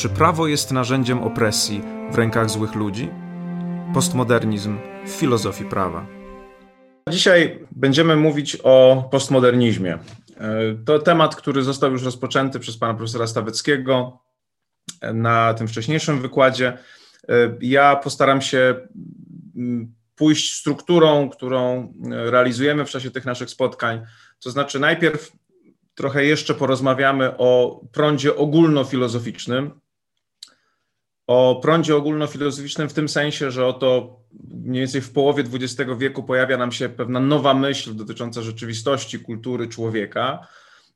Czy prawo jest narzędziem opresji w rękach złych ludzi? Postmodernizm w filozofii prawa. Dzisiaj będziemy mówić o postmodernizmie. To temat, który został już rozpoczęty przez pana profesora Staweckiego na tym wcześniejszym wykładzie. Ja postaram się mm, pójść strukturą, którą realizujemy w czasie tych naszych spotkań. To znaczy, najpierw trochę jeszcze porozmawiamy o prądzie ogólnofilozoficznym. O prądzie ogólnofilozoficznym w tym sensie, że oto mniej więcej w połowie XX wieku pojawia nam się pewna nowa myśl dotycząca rzeczywistości, kultury człowieka.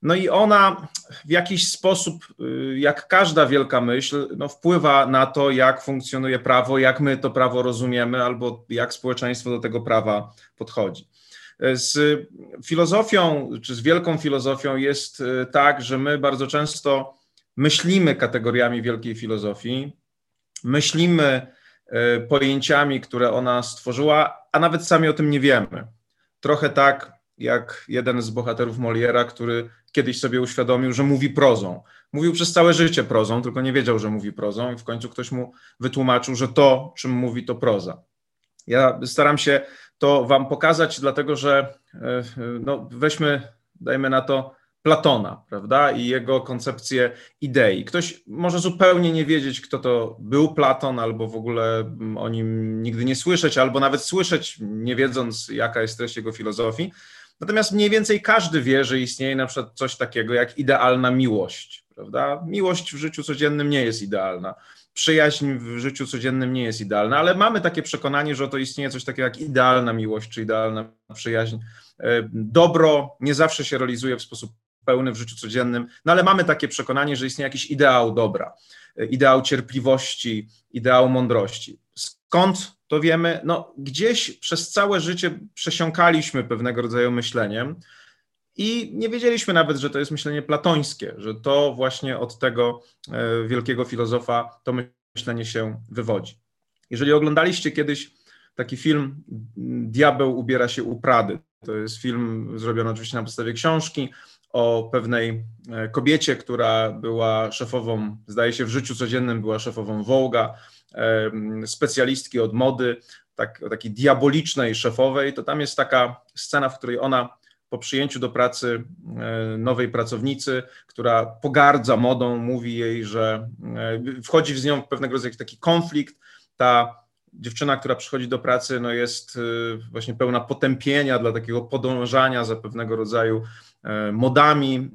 No i ona w jakiś sposób, y, jak każda wielka myśl, no wpływa na to, jak funkcjonuje prawo, jak my to prawo rozumiemy, albo jak społeczeństwo do tego prawa podchodzi. Z filozofią, czy z wielką filozofią jest y, tak, że my bardzo często myślimy kategoriami wielkiej filozofii, myślimy y, pojęciami, które ona stworzyła, a nawet sami o tym nie wiemy. Trochę tak jak jeden z bohaterów Moliera, który kiedyś sobie uświadomił, że mówi prozą. Mówił przez całe życie prozą, tylko nie wiedział, że mówi prozą, i w końcu ktoś mu wytłumaczył, że to, czym mówi, to proza. Ja staram się to Wam pokazać, dlatego że e, no, weźmy, dajmy na to, Platona, prawda, i jego koncepcję idei. Ktoś może zupełnie nie wiedzieć, kto to był Platon, albo w ogóle o nim nigdy nie słyszeć, albo nawet słyszeć, nie wiedząc, jaka jest treść jego filozofii. Natomiast mniej więcej każdy wie, że istnieje na przykład coś takiego jak idealna miłość, prawda? Miłość w życiu codziennym nie jest idealna przyjaźń w życiu codziennym nie jest idealna, ale mamy takie przekonanie, że to istnieje coś takiego jak idealna miłość czy idealna przyjaźń. E, dobro nie zawsze się realizuje w sposób pełny w życiu codziennym, no ale mamy takie przekonanie, że istnieje jakiś ideał dobra, ideał cierpliwości, ideał mądrości. Skąd to wiemy? No, gdzieś przez całe życie przesiąkaliśmy pewnego rodzaju myśleniem, i nie wiedzieliśmy nawet, że to jest myślenie platońskie, że to właśnie od tego e, wielkiego filozofa to myślenie się wywodzi. Jeżeli oglądaliście kiedyś taki film Diabeł ubiera się u Prady, to jest film zrobiony oczywiście na podstawie książki o pewnej e, kobiecie, która była szefową, zdaje się w życiu codziennym była szefową Wołga, specjalistki od mody, tak, takiej diabolicznej szefowej, to tam jest taka scena, w której ona po przyjęciu do pracy e, nowej pracownicy, która pogardza modą, mówi jej, że e, wchodzi z nią w pewnego rodzaju taki konflikt. Ta dziewczyna, która przychodzi do pracy, no jest e, właśnie pełna potępienia dla takiego podążania za pewnego rodzaju modami.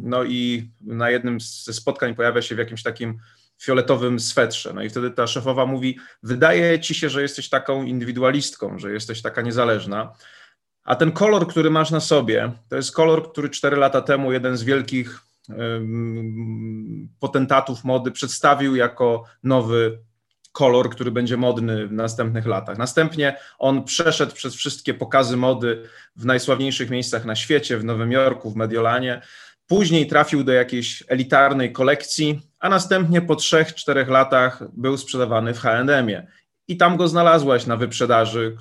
No i na jednym ze spotkań pojawia się w jakimś takim fioletowym swetrze. No i wtedy ta szefowa mówi: Wydaje ci się, że jesteś taką indywidualistką, że jesteś taka niezależna. A ten kolor, który masz na sobie, to jest kolor, który cztery lata temu jeden z wielkich potentatów mody przedstawił jako nowy kolor, który będzie modny w następnych latach. Następnie on przeszedł przez wszystkie pokazy mody w najsławniejszych miejscach na świecie, w Nowym Jorku, w Mediolanie. Później trafił do jakiejś elitarnej kolekcji, a następnie po trzech, czterech latach był sprzedawany w H&M-ie. I tam go znalazłaś na wyprzedaży,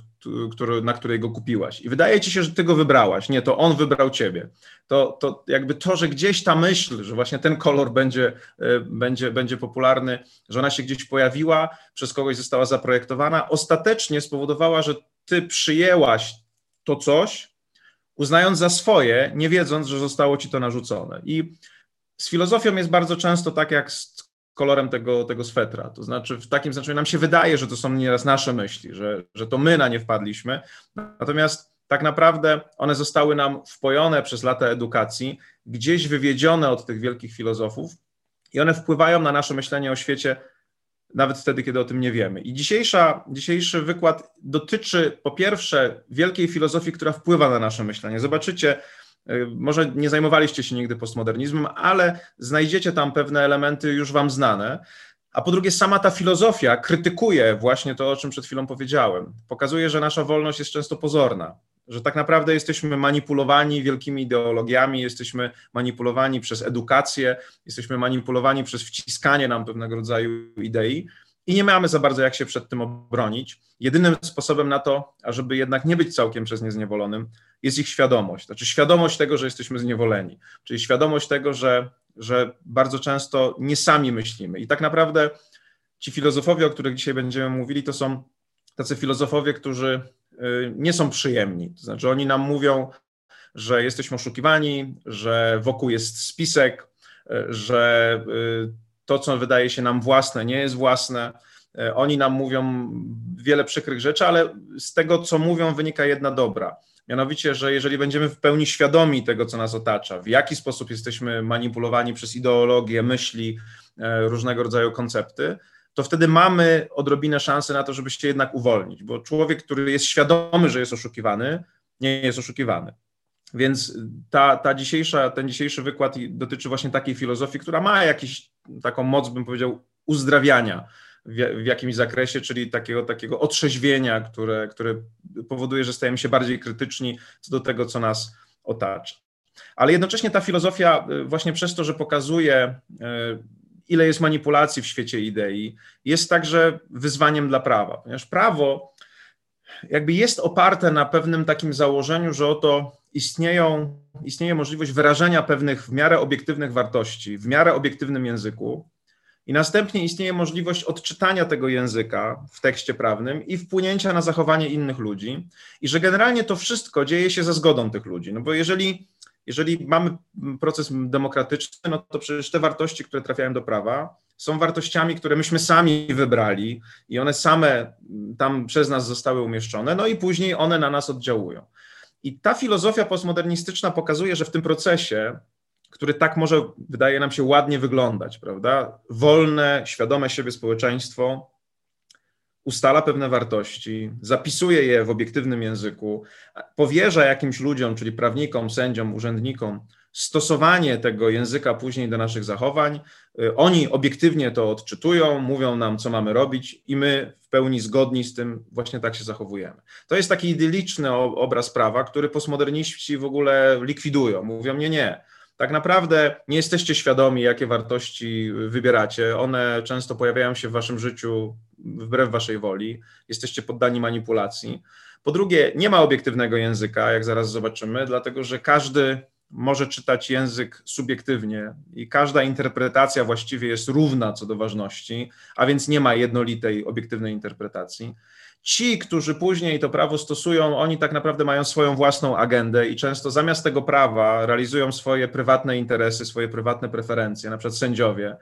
który, na której go kupiłaś. I wydaje ci się, że ty go wybrałaś. Nie, to on wybrał ciebie. To, to jakby to, że gdzieś ta myśl, że właśnie ten kolor będzie, e, będzie, będzie popularny, że ona się gdzieś pojawiła, przez kogoś została zaprojektowana, ostatecznie spowodowała, że ty przyjęłaś to coś, uznając za swoje, nie wiedząc, że zostało ci to narzucone. I z filozofią jest bardzo często tak jak z kolorem tego, tego swetra. To znaczy, w takim znaczeniu nam się wydaje, że to są nieraz nasze myśli, że, że to my na nie wpadliśmy. Natomiast tak naprawdę one zostały nam wpojone przez lata edukacji, gdzieś wywiedzione od tych wielkich filozofów i one wpływają na nasze myślenie o świecie nawet wtedy, kiedy o tym nie wiemy. I dzisiejsza, dzisiejszy wykład dotyczy po pierwsze wielkiej filozofii, która wpływa na nasze myślenie. Zobaczycie, może nie zajmowaliście się nigdy postmodernizmem, ale znajdziecie tam pewne elementy już wam znane. A po drugie, sama ta filozofia krytykuje właśnie to, o czym przed chwilą powiedziałem. Pokazuje, że nasza wolność jest często pozorna, że tak naprawdę jesteśmy manipulowani wielkimi ideologiami, jesteśmy manipulowani przez edukację, jesteśmy manipulowani przez wciskanie nam pewnego rodzaju idei i nie mamy za bardzo jak się przed tym obronić. Jedynym sposobem na to, ażeby jednak nie być całkiem przez nie zniewolonym, jest ich świadomość. Znaczy świadomość tego, że jesteśmy zniewoleni, czyli świadomość tego, że że bardzo często nie sami myślimy. I tak naprawdę ci filozofowie, o których dzisiaj będziemy mówili, to są tacy filozofowie, którzy y, nie są przyjemni. To znaczy, oni nam mówią, że jesteśmy oszukiwani, że wokół jest spisek, y, że y, to, co wydaje się nam własne, nie jest własne. Oni nam mówią wiele przykrych rzeczy, ale z tego, co mówią, wynika jedna dobra. Mianowicie, że jeżeli będziemy w pełni świadomi tego, co nas otacza, w jaki sposób jesteśmy manipulowani przez ideologię, myśli, różnego rodzaju koncepty, to wtedy mamy odrobinę szansy na to, żeby się jednak uwolnić, bo człowiek, który jest świadomy, że jest oszukiwany, nie jest oszukiwany. Więc ta, ta dzisiejsza, ten dzisiejszy wykład dotyczy właśnie takiej filozofii, która ma jakąś taką moc, bym powiedział, uzdrawiania w, jakimś zakresie, czyli takiego, takiego otrzeźwienia, które, które powoduje, że stajemy się bardziej krytyczni co do tego, co nas otacza. Ale jednocześnie ta filozofia, właśnie przez to, że pokazuje e, ile jest manipulacji w świecie idei, jest także wyzwaniem dla prawa, ponieważ prawo jakby jest oparte na pewnym takim założeniu, że oto istnieją, istnieje możliwość wyrażenia pewnych w miarę obiektywnych wartości, w miarę obiektywnym języku, i następnie istnieje możliwość odczytania tego języka w tekście prawnym i wpłynięcia na zachowanie innych ludzi, i że generalnie to wszystko dzieje się ze zgodą tych ludzi. No bo jeżeli jeżeli mamy proces demokratyczny, no to przecież te wartości, które trafiają do prawa, są wartościami, które myśmy sami wybrali i one same tam przez nas zostały umieszczone, no i później one na nas oddziałują. I ta filozofia postmodernistyczna pokazuje, że w tym procesie, który tak może wydaje nam się ładnie wyglądać, prawda? Wolne, świadome siebie społeczeństwo ustala pewne wartości, zapisuje je w obiektywnym języku, powierza jakimś ludziom, czyli prawnikom, sędziom, urzędnikom, stosowanie tego języka później do naszych zachowań. Y, oni obiektywnie to odczytują, mówią nam, co mamy robić, i my w pełni zgodni z tym właśnie tak się zachowujemy. To jest taki idyliczny obraz prawa, który postmoderniści w ogóle likwidują. Mówią: Nie, nie. Tak naprawdę nie jesteście świadomi, jakie wartości wybieracie. One często pojawiają się w waszym życiu wbrew waszej woli, jesteście poddani manipulacji. Po drugie, nie ma obiektywnego języka, jak zaraz zobaczymy, dlatego że każdy może czytać język subiektywnie i każda interpretacja właściwie jest równa co do ważności, a więc nie ma jednolitej, obiektywnej interpretacji. Ci, którzy później to prawo stosują, oni tak naprawdę mają swoją własną agendę i często zamiast tego prawa realizują swoje prywatne interesy, swoje prywatne preferencje, na przykład sędziowie.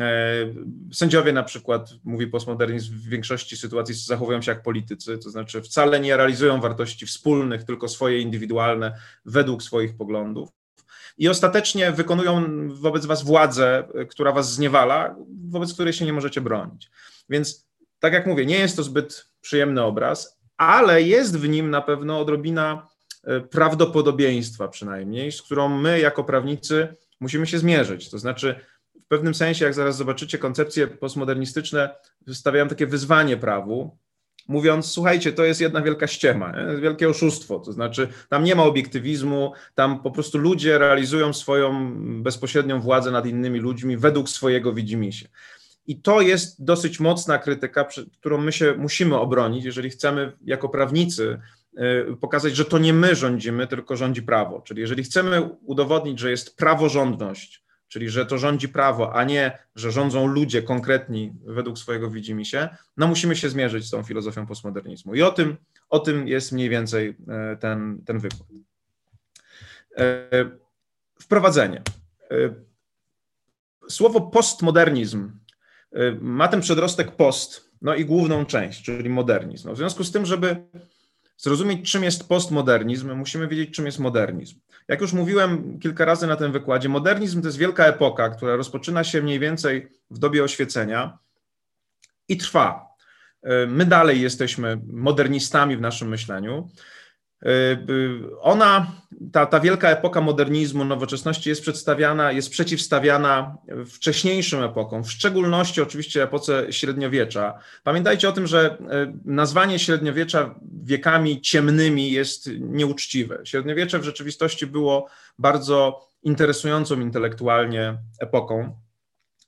E, sędziowie na przykład, mówi postmodernizm, w większości sytuacji zachowują się jak politycy, to znaczy wcale nie realizują wartości wspólnych, tylko swoje indywidualne według swoich poglądów. I ostatecznie wykonują wobec was władzę, która was zniewala, wobec której się nie możecie bronić. Więc tak jak mówię, nie jest to zbyt przyjemny obraz, ale jest w nim na pewno odrobina e, prawdopodobieństwa przynajmniej, z którą my jako prawnicy musimy się zmierzyć. To znaczy, pewnym sensie, jak zaraz zobaczycie, koncepcje postmodernistyczne wystawiają takie wyzwanie prawu, mówiąc, słuchajcie, to jest jedna wielka ściema, wielkie oszustwo, to znaczy tam nie ma obiektywizmu, tam po prostu ludzie realizują swoją bezpośrednią władzę nad innymi ludźmi według swojego widzimisię. I to jest dosyć mocna krytyka, którą my się musimy obronić, jeżeli chcemy jako prawnicy y, pokazać, że to nie my rządzimy, tylko rządzi prawo. Czyli jeżeli chcemy udowodnić, że jest praworządność, czyli że to rządzi prawo, a nie, że rządzą ludzie konkretni według swojego widzimisię, no musimy się zmierzyć z tą filozofią postmodernizmu. I o tym, o tym jest mniej więcej e, ten, ten wykład. E, wprowadzenie. E, słowo postmodernizm ma ten przedrostek post, no i główną część, czyli modernizm. W związku z tym, żeby zrozumieć, czym jest postmodernizm, musimy wiedzieć, czym jest modernizm. Jak już mówiłem kilka razy na tym wykładzie, modernizm to jest wielka epoka, która rozpoczyna się mniej więcej w dobie oświecenia i trwa. Y, my dalej jesteśmy modernistami w naszym myśleniu. Y, ona, ta, ta wielka epoka modernizmu, nowoczesności jest przedstawiana, jest przeciwstawiana wcześniejszym epokom, w szczególności oczywiście epoce średniowiecza. Pamiętajcie o tym, że y, nazwanie średniowiecza wiekami ciemnymi jest nieuczciwe. Średniowiecze w rzeczywistości było bardzo interesującą intelektualnie epoką,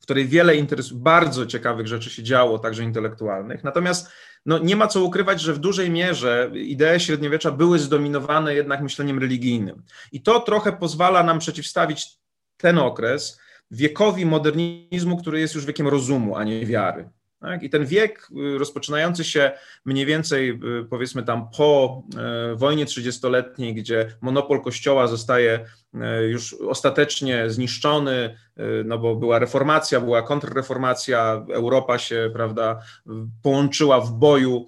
w której wiele bardzo ciekawych rzeczy się działo, także intelektualnych. Natomiast no nie ma co ukrywać, że w dużej mierze idee średniowiecza były zdominowane jednak myśleniem religijnym. I to trochę pozwala nam przeciwstawić ten okres wiekowi modernizmu, który jest już wiekiem rozumu, a nie wiary. Tak? I ten wiek y, rozpoczynający się mniej więcej, y, powiedzmy tam po y, wojnie 30-letniej, gdzie monopol Kościoła zostaje już ostatecznie zniszczony, no bo była reformacja, była kontrreformacja, Europa się, prawda, połączyła w boju,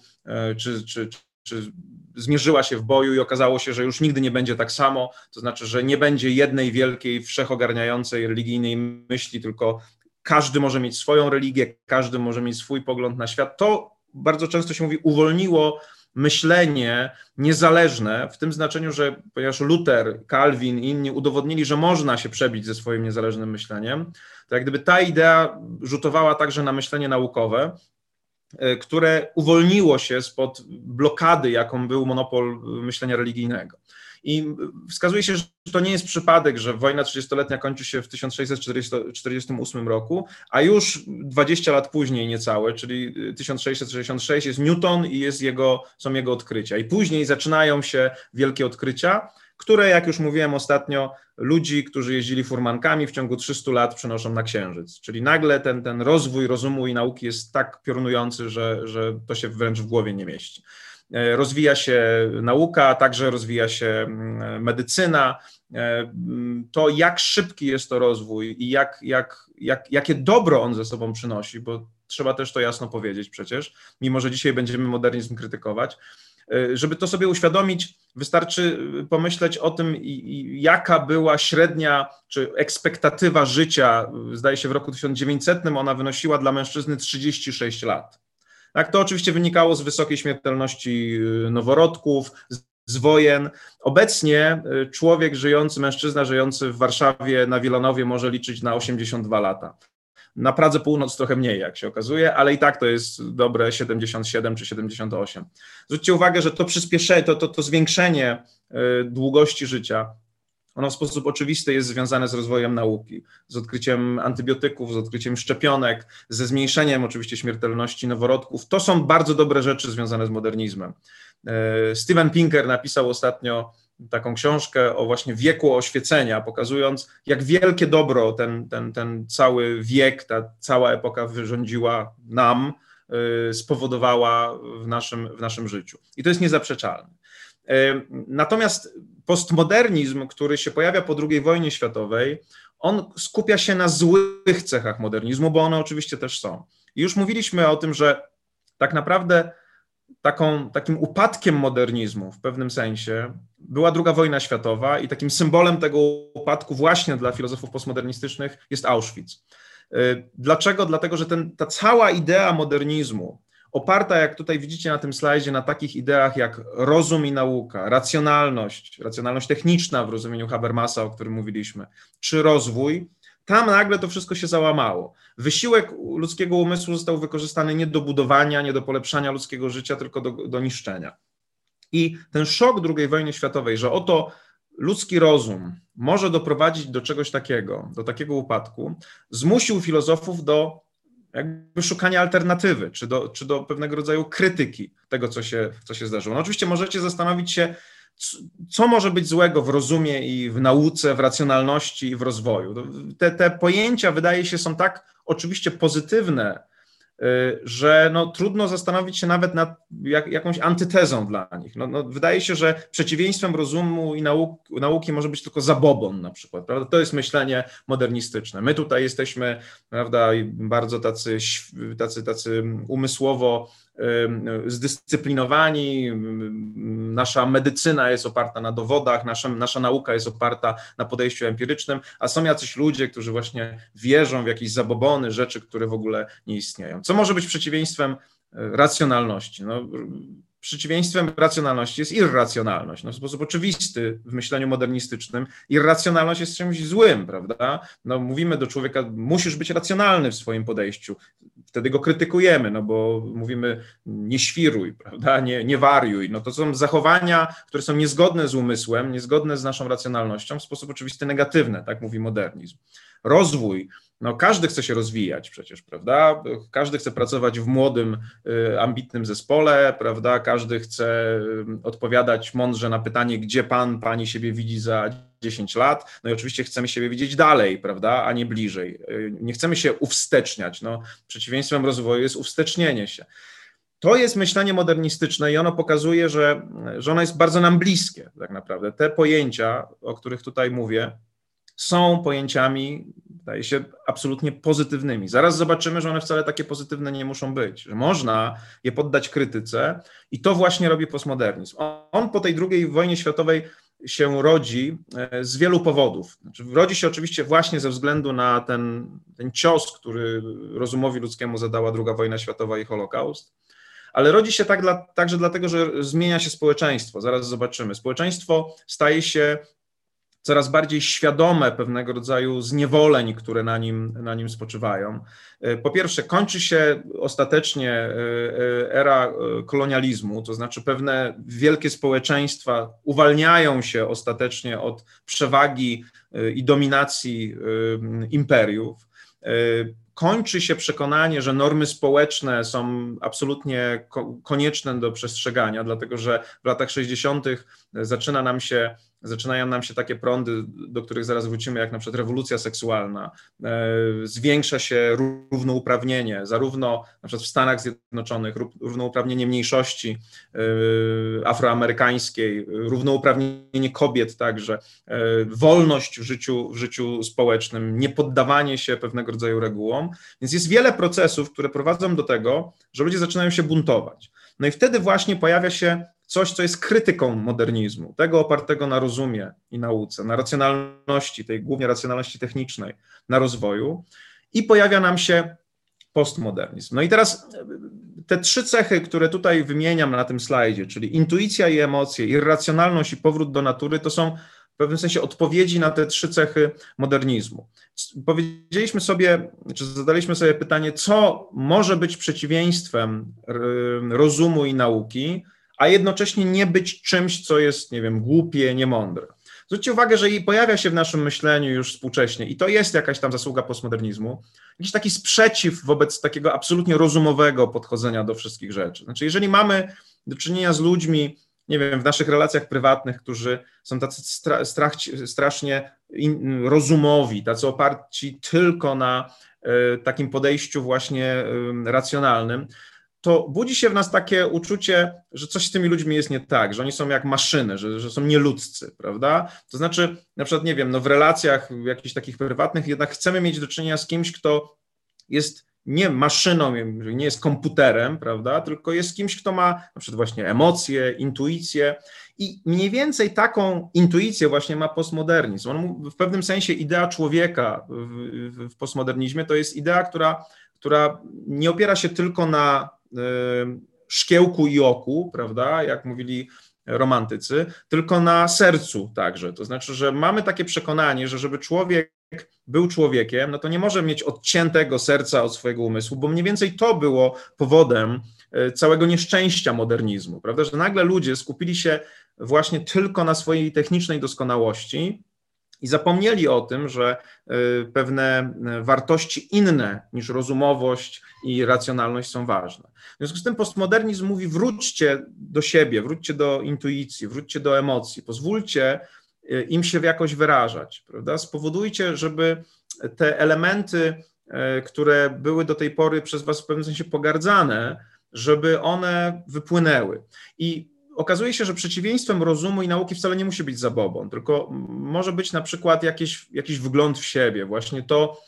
czy, czy, czy zmierzyła się w boju i okazało się, że już nigdy nie będzie tak samo, to znaczy, że nie będzie jednej wielkiej, wszechogarniającej religijnej myśli, tylko każdy może mieć swoją religię, każdy może mieć swój pogląd na świat. To bardzo często się mówi, uwolniło myślenie niezależne, w tym znaczeniu, że ponieważ Luther, Calvin i inni udowodnili, że można się przebić ze swoim niezależnym myśleniem, to jak gdyby ta idea rzutowała także na myślenie naukowe, e, które uwolniło się spod blokady, jaką był monopol myślenia religijnego. I wskazuje się, że to nie jest przypadek, że wojna 30-letnia kończy się w 1648 roku, a już 20 lat później niecałe, czyli 1666 jest Newton i jest jego, są jego odkrycia. I później zaczynają się wielkie odkrycia, które, jak już mówiłem ostatnio, ludzi, którzy jeździli furmankami w ciągu 300 lat przenoszą na Księżyc. Czyli nagle ten, ten rozwój rozumu i nauki jest tak piorunujący, że, że to się wręcz w głowie nie mieści. E, rozwija się nauka, także rozwija się mm, medycyna. E, mm, to, jak szybki jest to rozwój i jak, jak, jak, jakie dobro on ze sobą przynosi, bo trzeba też to jasno powiedzieć przecież, mimo że dzisiaj będziemy modernizm krytykować. E, żeby to sobie uświadomić, wystarczy pomyśleć o tym, jaka była średnia czy ekspektatywa życia. Zdaje się, w roku 1900 ona wynosiła dla mężczyzny 36 lat. Tak, to oczywiście wynikało z wysokiej śmiertelności y, noworodków, z wojen. Obecnie y, człowiek żyjący, mężczyzna żyjący w Warszawie na Wielanowie może liczyć na 82 lata. Na Pradze Północ trochę mniej, jak się okazuje, ale i tak to jest dobre 77 czy 78. Zwróćcie uwagę, że to przyspieszenie, to, to, to zwiększenie y, długości życia ono w sposób oczywisty jest związane z rozwojem nauki, z odkryciem antybiotyków, z odkryciem szczepionek, ze zmniejszeniem oczywiście śmiertelności noworodków. To są bardzo dobre rzeczy związane z modernizmem. E, Steven Pinker napisał ostatnio taką książkę o właśnie wieku oświecenia, pokazując, jak wielkie dobro ten, ten, ten cały wiek, ta cała epoka wyrządziła nam, e, spowodowała w naszym, w naszym życiu. I to jest niezaprzeczalne. E, natomiast postmodernizm, który się pojawia po II wojnie światowej, on skupia się na złych cechach modernizmu, bo one oczywiście też są. I już mówiliśmy o tym, że tak naprawdę taką, takim upadkiem modernizmu w pewnym sensie była II wojna światowa i takim symbolem tego upadku właśnie dla filozofów postmodernistycznych jest Auschwitz. E, dlaczego? Dlatego, że ten, ta cała idea modernizmu, oparta, jak tutaj widzicie na tym slajdzie, na takich ideach jak rozum i nauka, racjonalność, racjonalność techniczna w rozumieniu Habermasa, o którym mówiliśmy, czy rozwój, tam nagle to wszystko się załamało. Wysiłek ludzkiego umysłu został wykorzystany nie do budowania, nie do polepszania ludzkiego życia, tylko do, do niszczenia. I ten szok II wojny światowej, że oto ludzki rozum może doprowadzić do czegoś takiego, do takiego upadku, zmusił filozofów do jakby szukania alternatywy, czy do, czy do pewnego rodzaju krytyki tego, co się, co się zdarzyło. No oczywiście możecie zastanowić się, co może być złego w rozumie i w nauce, w racjonalności i w rozwoju. Te, te pojęcia, wydaje się, są tak oczywiście pozytywne, że no, trudno zastanowić się nawet nad jak, jakąś antytezą dla nich. No, no, wydaje się, że przeciwieństwem rozumu i nauk, nauki może być tylko zabobon na przykład. Prawda? To jest myślenie modernistyczne. My tutaj jesteśmy prawda, bardzo tacy, tacy, tacy umysłowo zdyscyplinowani, nasza medycyna jest oparta na dowodach, nasza, nasza nauka jest oparta na podejściu empirycznym, a są jacyś ludzie, którzy właśnie wierzą w jakieś zabobony, rzeczy, które w ogóle nie istnieją. Co może być przeciwieństwem e, racjonalności? No, przeciwieństwem racjonalności jest irracjonalność. No, w sposób oczywisty w myśleniu modernistycznym irracjonalność jest czymś złym, prawda? No, mówimy do człowieka, musisz być racjonalny w swoim podejściu. Wtedy go krytykujemy, no bo mówimy nie świruj, prawda? Nie, nie wariuj. No to są zachowania, które są niezgodne z umysłem, niezgodne z naszą racjonalnością, w sposób oczywisty negatywny, tak mówi modernizm. Rozwój no każdy chce się rozwijać przecież, prawda? Każdy chce pracować w młodym, y, ambitnym zespole, prawda? Każdy chce y, odpowiadać mądrze na pytanie, gdzie pan, pani siebie widzi za 10 lat. No i oczywiście chcemy siebie widzieć dalej, prawda, a nie bliżej. Y, nie chcemy się uwsteczniać. No, przeciwieństwem rozwoju jest uwstecznienie się. To jest myślenie modernistyczne i ono pokazuje, że, że ono jest bardzo nam bliskie, tak naprawdę. Te pojęcia, o których tutaj mówię, są pojęciami, wydaje się, absolutnie pozytywnymi. Zaraz zobaczymy, że one wcale takie pozytywne nie muszą być, że można je poddać krytyce i to właśnie robi postmodernizm. On po tej II wojnie światowej się rodzi e, z wielu powodów. Znaczy, rodzi się oczywiście właśnie ze względu na ten, ten cios, który rozumowi ludzkiemu zadała II wojna światowa i Holokaust, ale rodzi się tak dla, także dlatego, że zmienia się społeczeństwo. Zaraz zobaczymy. Społeczeństwo staje się coraz bardziej świadome pewnego rodzaju zniewoleń, które na nim, na nim spoczywają. E, po pierwsze, kończy się ostatecznie e, e, era kolonializmu, to znaczy pewne wielkie społeczeństwa uwalniają się ostatecznie od przewagi i dominacji imperiów kończy się przekonanie, że normy społeczne są absolutnie konieczne do przestrzegania, dlatego że w latach 60. zaczyna nam się zaczynają nam się takie prądy, do których zaraz wrócimy, jak na przykład rewolucja seksualna, e, zwiększa się równouprawnienie, zarówno na przykład w Stanach Zjednoczonych, równouprawnienie mniejszości e, afroamerykańskiej, równouprawnienie kobiet także, e, wolność w życiu, w życiu społecznym, niepoddawanie się pewnego rodzaju regułom. Więc jest wiele procesów, które prowadzą do tego, że ludzie zaczynają się buntować. No i wtedy właśnie pojawia się coś, co jest krytyką modernizmu, tego opartego na rozumie i nauce, na racjonalności, tej głównie racjonalności technicznej, na rozwoju i pojawia nam się postmodernizm. No i teraz e, te trzy cechy, które tutaj wymieniam na tym slajdzie, czyli intuicja i emocje, irracjonalność i powrót do natury, to są w pewnym sensie odpowiedzi na te trzy cechy modernizmu. Powiedzieliśmy sobie, czy zadaliśmy sobie pytanie, co może być przeciwieństwem rozumu i nauki, a jednocześnie nie być czymś, co jest, nie wiem, głupie, niemądre. Zwróćcie uwagę, że i pojawia się w naszym myśleniu już współcześnie, i to jest jakaś tam zasługa postmodernizmu, jakiś taki sprzeciw wobec takiego absolutnie rozumowego podchodzenia do wszystkich rzeczy. Znaczy, jeżeli mamy do czynienia z ludźmi, nie wiem, w naszych relacjach prywatnych, którzy są tacy stra strach, strasznie in, rozumowi, tacy oparci tylko na y, takim podejściu właśnie y, racjonalnym, to budzi się w nas takie uczucie, że coś z tymi ludźmi jest nie tak, że oni są jak maszyny, że, że są nieludzcy, prawda? To znaczy, na przykład, nie wiem, no w relacjach jakichś takich prywatnych jednak chcemy mieć do czynienia z kimś, kto jest nie maszyną, nie jest komputerem, prawda, tylko jest kimś, kto ma na przykład właśnie emocje, intuicję i mniej więcej taką intuicję właśnie ma postmodernizm. On, w pewnym sensie idea człowieka w, w, postmodernizmie to jest idea, która, która nie opiera się tylko na szkiełku i oku, prawda, jak mówili romantycy, tylko na sercu także. To znaczy, że mamy takie przekonanie, że żeby człowiek był człowiekiem, no to nie może mieć odciętego serca od swojego umysłu, bo mniej więcej to było powodem e, całego nieszczęścia modernizmu, prawda, że nagle ludzie skupili się właśnie tylko na swojej technicznej doskonałości, i zapomnieli o tym, że y, pewne y, wartości inne niż rozumowość i racjonalność są ważne. W związku z tym postmodernizm mówi: wróćcie do siebie, wróćcie do intuicji, wróćcie do emocji, pozwólcie y, im się jakoś wyrażać, prawda? Spowodujcie, żeby te elementy, które były do tej pory przez Was w pewnym sensie pogardzane, żeby one wypłynęły. I okazuje się, że przeciwieństwem rozumu i nauki wcale nie musi być zabobon, tylko może być na przykład jakiś, jakiś wgląd w siebie, właśnie to,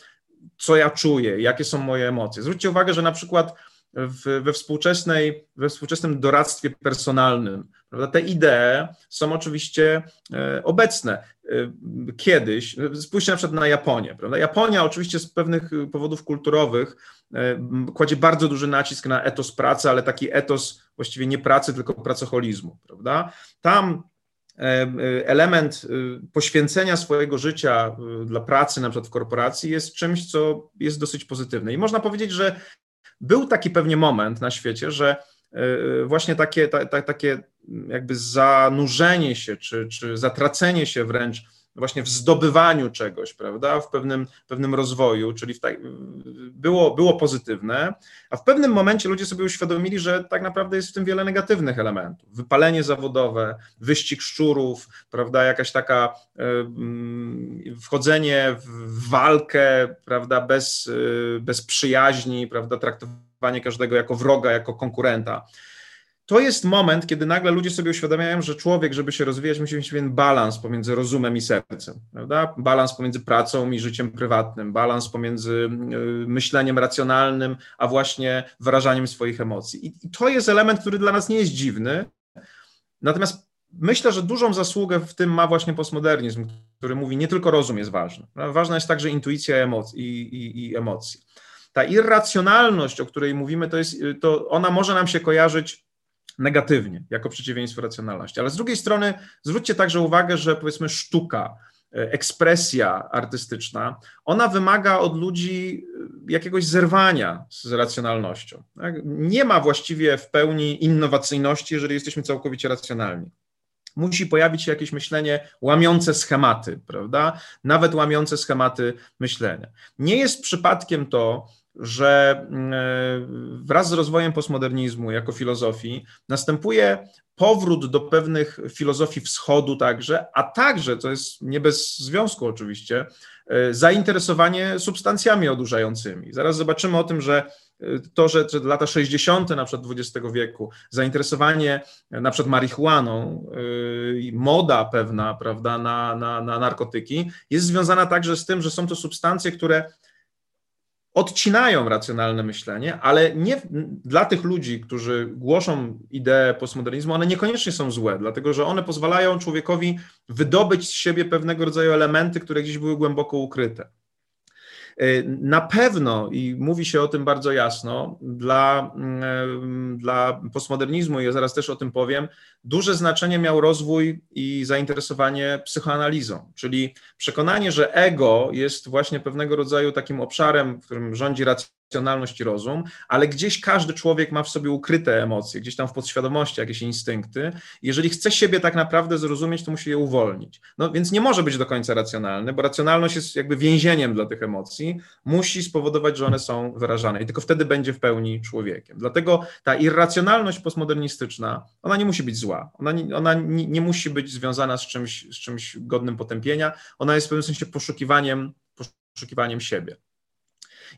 co ja czuję, jakie są moje emocje. Zwróćcie uwagę, że na przykład w, we, współczesnej, we współczesnym doradztwie personalnym. Prawda? Te idee są oczywiście e, obecne. E, kiedyś, spójrzcie na przykład na Japonię. Prawda? Japonia oczywiście z pewnych powodów kulturowych e, kładzie bardzo duży nacisk na etos pracy, ale taki etos właściwie nie pracy, tylko pracoholizmu. Prawda? Tam element poświęcenia swojego życia dla pracy, na przykład w korporacji, jest czymś, co jest dosyć pozytywne. I można powiedzieć, że był taki pewnie moment na świecie, że e, właśnie takie, ta, ta, takie jakby zanurzenie się, czy, czy zatracenie się wręcz właśnie w zdobywaniu czegoś, prawda, w pewnym, pewnym rozwoju, czyli w tak, było, było pozytywne, a w pewnym momencie ludzie sobie uświadomili, że tak naprawdę jest w tym wiele negatywnych elementów. Wypalenie zawodowe, wyścig szczurów, prawda, jakaś taka wchodzenie w walkę, prawda, bez, bez przyjaźni, prawda, traktowanie każdego jako wroga, jako konkurenta to jest moment, kiedy nagle ludzie sobie uświadamiają, że człowiek, żeby się rozwijać, musi mieć pewien balans pomiędzy rozumem i sercem, prawda? Balans pomiędzy pracą i życiem prywatnym, balans pomiędzy y, myśleniem racjonalnym, a właśnie wyrażaniem swoich emocji. I to jest element, który dla nas nie jest dziwny. Natomiast myślę, że dużą zasługę w tym ma właśnie postmodernizm, który mówi, nie tylko rozum jest ważny. Ważna jest także intuicja i, i, i emocje. Ta irracjonalność, o której mówimy, to jest, to ona może nam się kojarzyć negatywnie, jako przeciwieństwo racjonalności. Ale z drugiej strony zwróćcie także uwagę, że powiedzmy sztuka, e, ekspresja artystyczna, ona wymaga od ludzi e, jakiegoś zerwania z racjonalnością. Tak? Nie ma właściwie w pełni innowacyjności, jeżeli jesteśmy całkowicie racjonalni. Musi pojawić się jakieś myślenie łamiące schematy, prawda? Nawet łamiące schematy myślenia. Nie jest przypadkiem to, że mm, e, wraz z rozwojem postmodernizmu jako filozofii następuje powrót do pewnych filozofii wschodu także, a także, to jest nie bez związku oczywiście, e, zainteresowanie substancjami odurzającymi. Zaraz zobaczymy o tym, że e, to, że, lata 60. na przykład XX wieku, zainteresowanie na przykład marihuaną i moda pewna, prawda, na, na, na narkotyki jest związana także z tym, że są to substancje, które odcinają racjonalne myślenie, ale nie dla tych ludzi, którzy głoszą ideę postmodernizmu, one niekoniecznie są złe, dlatego że one pozwalają człowiekowi wydobyć z siebie pewnego rodzaju elementy, które gdzieś były głęboko ukryte. Y, na pewno, i mówi się o tym bardzo jasno, dla, mm, dla postmodernizmu, i ja zaraz też o tym powiem, duże znaczenie miał rozwój i zainteresowanie psychoanalizą, czyli przekonanie, że ego jest właśnie pewnego rodzaju takim obszarem, w którym rządzi racjonalność i rozum, ale gdzieś każdy człowiek ma w sobie ukryte emocje, gdzieś tam w podświadomości jakieś instynkty. Jeżeli chce siebie tak naprawdę zrozumieć, to musi je uwolnić. No więc nie może być do końca racjonalny, bo racjonalność jest jakby więzieniem dla tych emocji, musi spowodować, że one są wyrażane i tylko wtedy będzie w pełni człowiekiem. Dlatego ta irracjonalność postmodernistyczna, ona nie musi być zła, ona nie, ona nie, nie musi być związana z czymś, z czymś godnym potępienia, ona jest w pewnym sensie poszukiwaniem, poszukiwaniem siebie.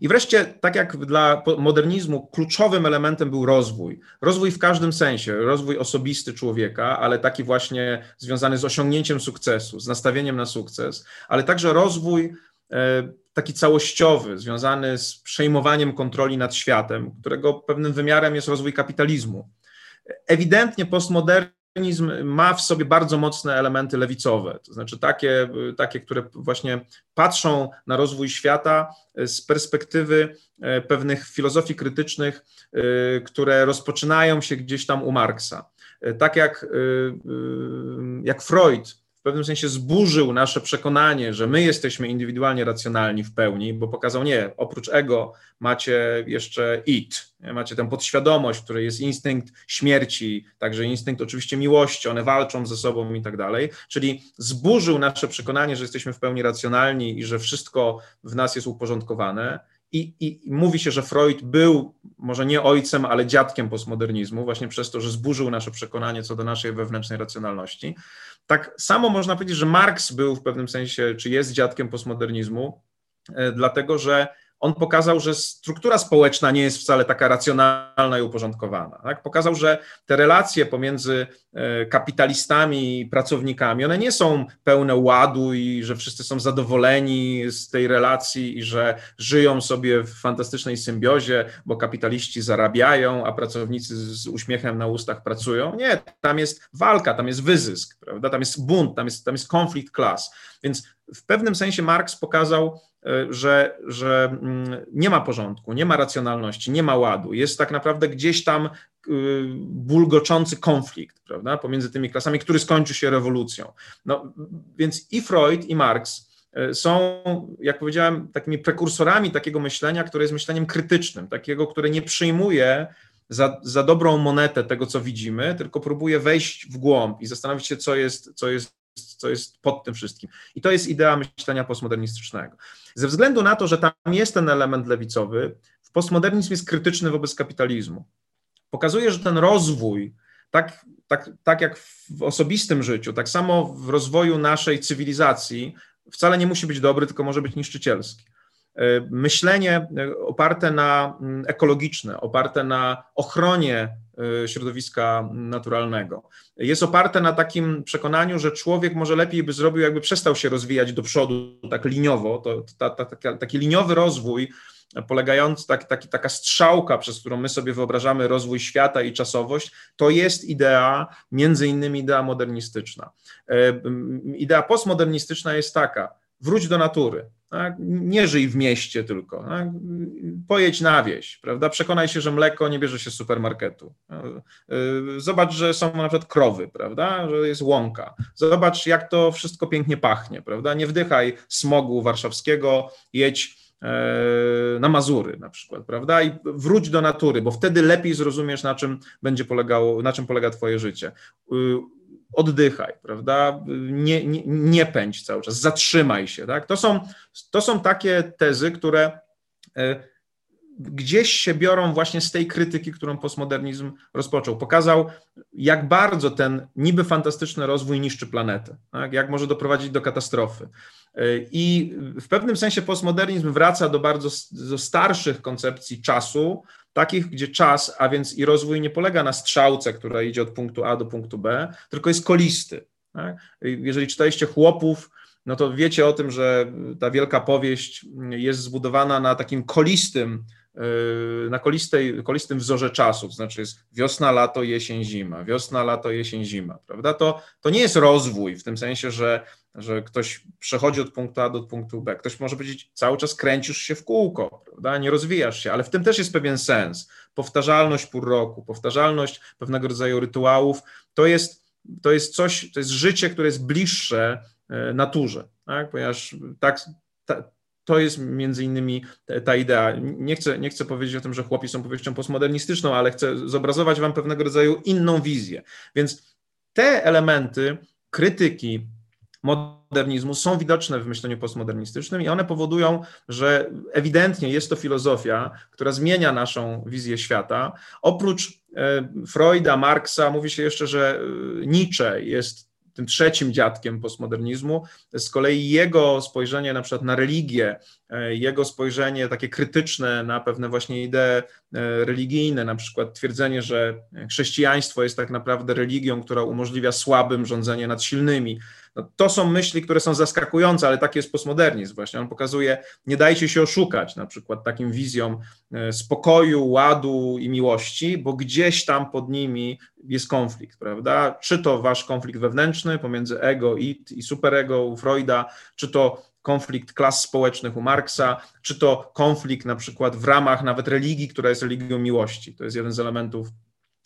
I wreszcie, tak jak dla modernizmu, kluczowym elementem był rozwój. Rozwój w każdym sensie, rozwój osobisty człowieka, ale taki właśnie związany z osiągnięciem sukcesu, z nastawieniem na sukces, ale także rozwój e, taki całościowy, związany z przejmowaniem kontroli nad światem, którego pewnym wymiarem jest rozwój kapitalizmu. Ewidentnie postmodernizm feminizm ma w sobie bardzo mocne elementy lewicowe, to znaczy takie, takie, które właśnie patrzą na rozwój świata z perspektywy e, pewnych filozofii krytycznych, e, które rozpoczynają się gdzieś tam u Marksa. E, tak jak, jak Freud w pewnym sensie zburzył nasze przekonanie, że my jesteśmy indywidualnie racjonalni w pełni, bo pokazał, nie, oprócz ego macie jeszcze it, macie tę podświadomość, w której jest instynkt śmierci, także instynkt oczywiście miłości, one walczą ze sobą i tak dalej, czyli zburzył nasze przekonanie, że jesteśmy w pełni racjonalni i że wszystko w nas jest uporządkowane i, I, mówi się, że Freud był może nie ojcem, ale dziadkiem postmodernizmu, właśnie przez to, że zburzył nasze przekonanie co do naszej wewnętrznej racjonalności. Tak samo można powiedzieć, że Marx był w pewnym sensie, czy jest dziadkiem postmodernizmu, e, dlatego że on pokazał, że struktura społeczna nie jest wcale taka racjonalna i uporządkowana. Tak? Pokazał, że te relacje pomiędzy e, kapitalistami i pracownikami, one nie są pełne ładu i że wszyscy są zadowoleni z tej relacji i że żyją sobie w fantastycznej symbiozie, bo kapitaliści zarabiają, a pracownicy z uśmiechem na ustach pracują. Nie, tam jest walka, tam jest wyzysk, prawda? tam jest bunt, tam jest, tam jest konflikt klas. Więc w pewnym sensie Marx pokazał, że, że mm, nie ma porządku, nie ma racjonalności, nie ma ładu. Jest tak naprawdę gdzieś tam e, bulgoczący konflikt prawda, pomiędzy tymi klasami, który skończy się rewolucją. No, więc i Freud, i Marx e, są, jak powiedziałem, takimi prekursorami takiego myślenia, które jest myśleniem krytycznym, takiego, które nie przyjmuje za, za dobrą monetę tego, co widzimy, tylko próbuje wejść w głąb i zastanowić się, co jest, co jest, co jest pod tym wszystkim. I to jest idea myślenia postmodernistycznego. Ze względu na to, że tam jest ten element lewicowy, postmodernizm jest krytyczny wobec kapitalizmu. Pokazuje, że ten rozwój, tak, tak, tak jak w osobistym życiu, tak samo w rozwoju naszej cywilizacji, wcale nie musi być dobry, tylko może być niszczycielski. E, myślenie e, oparte na mm, ekologiczne, oparte na ochronie e, środowiska naturalnego. Jest oparte na takim przekonaniu, że człowiek może lepiej by zrobił, jakby przestał się rozwijać do przodu tak liniowo. To, ta, ta, taki liniowy rozwój polegający, tak, taki, taka strzałka, przez którą my sobie wyobrażamy rozwój świata i czasowość, to jest idea, między innymi idea modernistyczna. Idea postmodernistyczna jest taka, wróć do natury, tak? Nie żyj w mieście tylko. Tak? Pojedź na wieś, prawda? Przekonaj się, że mleko nie bierze się z supermarketu. Zobacz, że są na przykład krowy, prawda? Że jest łąka. Zobacz, jak to wszystko pięknie pachnie, prawda? Nie wdychaj smogu warszawskiego, jedź e, na Mazury na przykład, prawda? I wróć do natury, bo wtedy lepiej zrozumiesz, na czym będzie polegało, na czym polega twoje życie oddychaj, prawda? Nie, nie, nie pędź cały czas, zatrzymaj się. Tak? To, są, to są takie tezy, które e, gdzieś się biorą właśnie z tej krytyki, którą postmodernizm rozpoczął. Pokazał, jak bardzo ten niby fantastyczny rozwój niszczy planetę, tak? jak może doprowadzić do katastrofy. E, I w pewnym sensie postmodernizm wraca do bardzo do starszych koncepcji czasu, takich, gdzie czas, a więc i rozwój nie polega na strzałce, która idzie od punktu A do punktu B, tylko jest kolisty. Tak? Jeżeli czytaliście chłopów, no to wiecie o tym, że ta wielka powieść jest zbudowana na takim kolistym, yy, na kolistej, kolistym wzorze czasu, to znaczy jest wiosna, lato, jesień, zima, wiosna, lato, jesień, zima, prawda? To, to nie jest rozwój w tym sensie, że że ktoś przechodzi od punktu A do punktu B. Ktoś może powiedzieć, cały czas kręcisz się w kółko, prawda? nie rozwijasz się, ale w tym też jest pewien sens. Powtarzalność pół roku, powtarzalność pewnego rodzaju rytuałów, to jest, to jest coś, to jest życie, które jest bliższe e, naturze, tak? ponieważ tak, ta, to jest między innymi ta idea. Nie chcę, nie chcę powiedzieć o tym, że chłopi są powieścią postmodernistyczną, ale chcę zobrazować wam pewnego rodzaju inną wizję. Więc te elementy krytyki modernizmu są widoczne w myśleniu postmodernistycznym i one powodują, że ewidentnie jest to filozofia, która zmienia naszą wizję świata. Oprócz e, Freuda, Marksa mówi się jeszcze, że e, Nietzsche jest tym trzecim dziadkiem postmodernizmu. Z kolei jego spojrzenie na przykład na religię, jego spojrzenie takie krytyczne na pewne właśnie idee religijne, na przykład twierdzenie, że chrześcijaństwo jest tak naprawdę religią, która umożliwia słabym rządzenie nad silnymi, no, to są myśli, które są zaskakujące, ale taki jest postmodernizm właśnie. On pokazuje, nie dajcie się oszukać na przykład takim wizjom e, spokoju, ładu i miłości, bo gdzieś tam pod nimi jest konflikt, prawda? Czy to wasz konflikt wewnętrzny pomiędzy ego i, i superego u Freuda, czy to konflikt klas społecznych u Marksa, czy to konflikt na przykład w ramach nawet religii, która jest religią miłości. To jest jeden z elementów,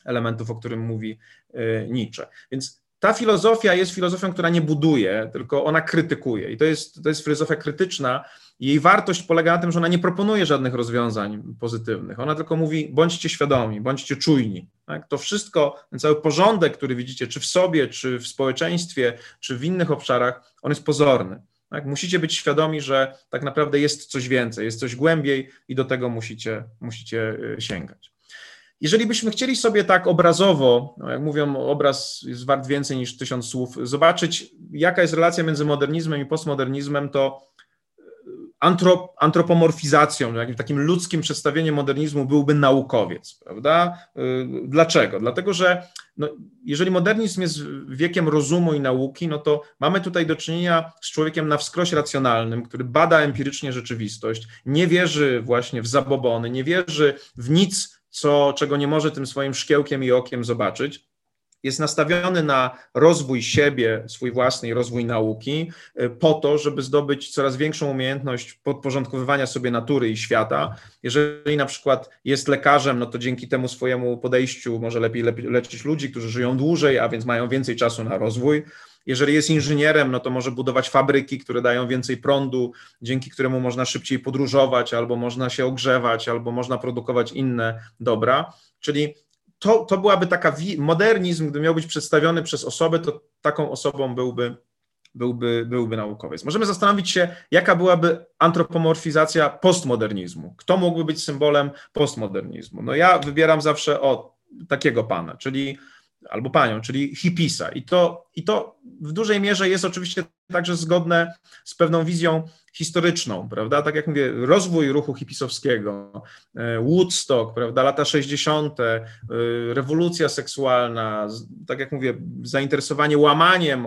elementów o którym mówi e, Nietzsche. Więc ta filozofia jest filozofią, która nie buduje, tylko ona krytykuje. I to jest, to jest filozofia krytyczna. Jej wartość polega na tym, że ona nie proponuje żadnych rozwiązań pozytywnych. Ona tylko mówi: bądźcie świadomi, bądźcie czujni. Tak? To wszystko, ten cały porządek, który widzicie, czy w sobie, czy w społeczeństwie, czy w innych obszarach, on jest pozorny. Tak? Musicie być świadomi, że tak naprawdę jest coś więcej, jest coś głębiej i do tego musicie, musicie y, sięgać. Jeżeli byśmy chcieli sobie tak obrazowo, no jak mówią, obraz jest wart więcej niż tysiąc słów, zobaczyć, jaka jest relacja między modernizmem i postmodernizmem, to e, antrop, antropomorfizacją, jakimś takim ludzkim przedstawieniem modernizmu byłby naukowiec, prawda? E, dlaczego? Dlatego, że no, jeżeli modernizm jest wiekiem rozumu i nauki, no to mamy tutaj do czynienia z człowiekiem na wskroś racjonalnym, który bada empirycznie rzeczywistość, nie wierzy właśnie w zabobony, nie wierzy w nic, co, czego nie może tym swoim szkiełkiem i okiem zobaczyć. Jest nastawiony na rozwój siebie, swój własny rozwój nauki, y, po to, żeby zdobyć coraz większą umiejętność podporządkowywania sobie natury i świata. Jeżeli na przykład jest lekarzem, no to dzięki temu swojemu podejściu może lepiej leczyć ludzi, którzy żyją dłużej, a więc mają więcej czasu na rozwój jeżeli jest inżynierem, no to może budować fabryki, które dają więcej prądu, dzięki któremu można szybciej podróżować, albo można się ogrzewać, albo można produkować inne dobra. Czyli to, to byłaby taka modernizm, gdy miał być przedstawiony przez osobę, to taką osobą byłby byłby, byłby naukowiec. Możemy zastanowić się, jaka byłaby antropomorfizacja postmodernizmu. Kto mógłby być symbolem postmodernizmu? No ja wybieram zawsze o takiego pana, czyli albo panią, czyli hipisa. I to, I to w dużej mierze jest oczywiście także zgodne z pewną wizją historyczną, prawda? Tak jak mówię, rozwój ruchu hipisowskiego, e, Woodstock, prawda, lata 60., e, rewolucja seksualna, tak jak mówię, zainteresowanie łamaniem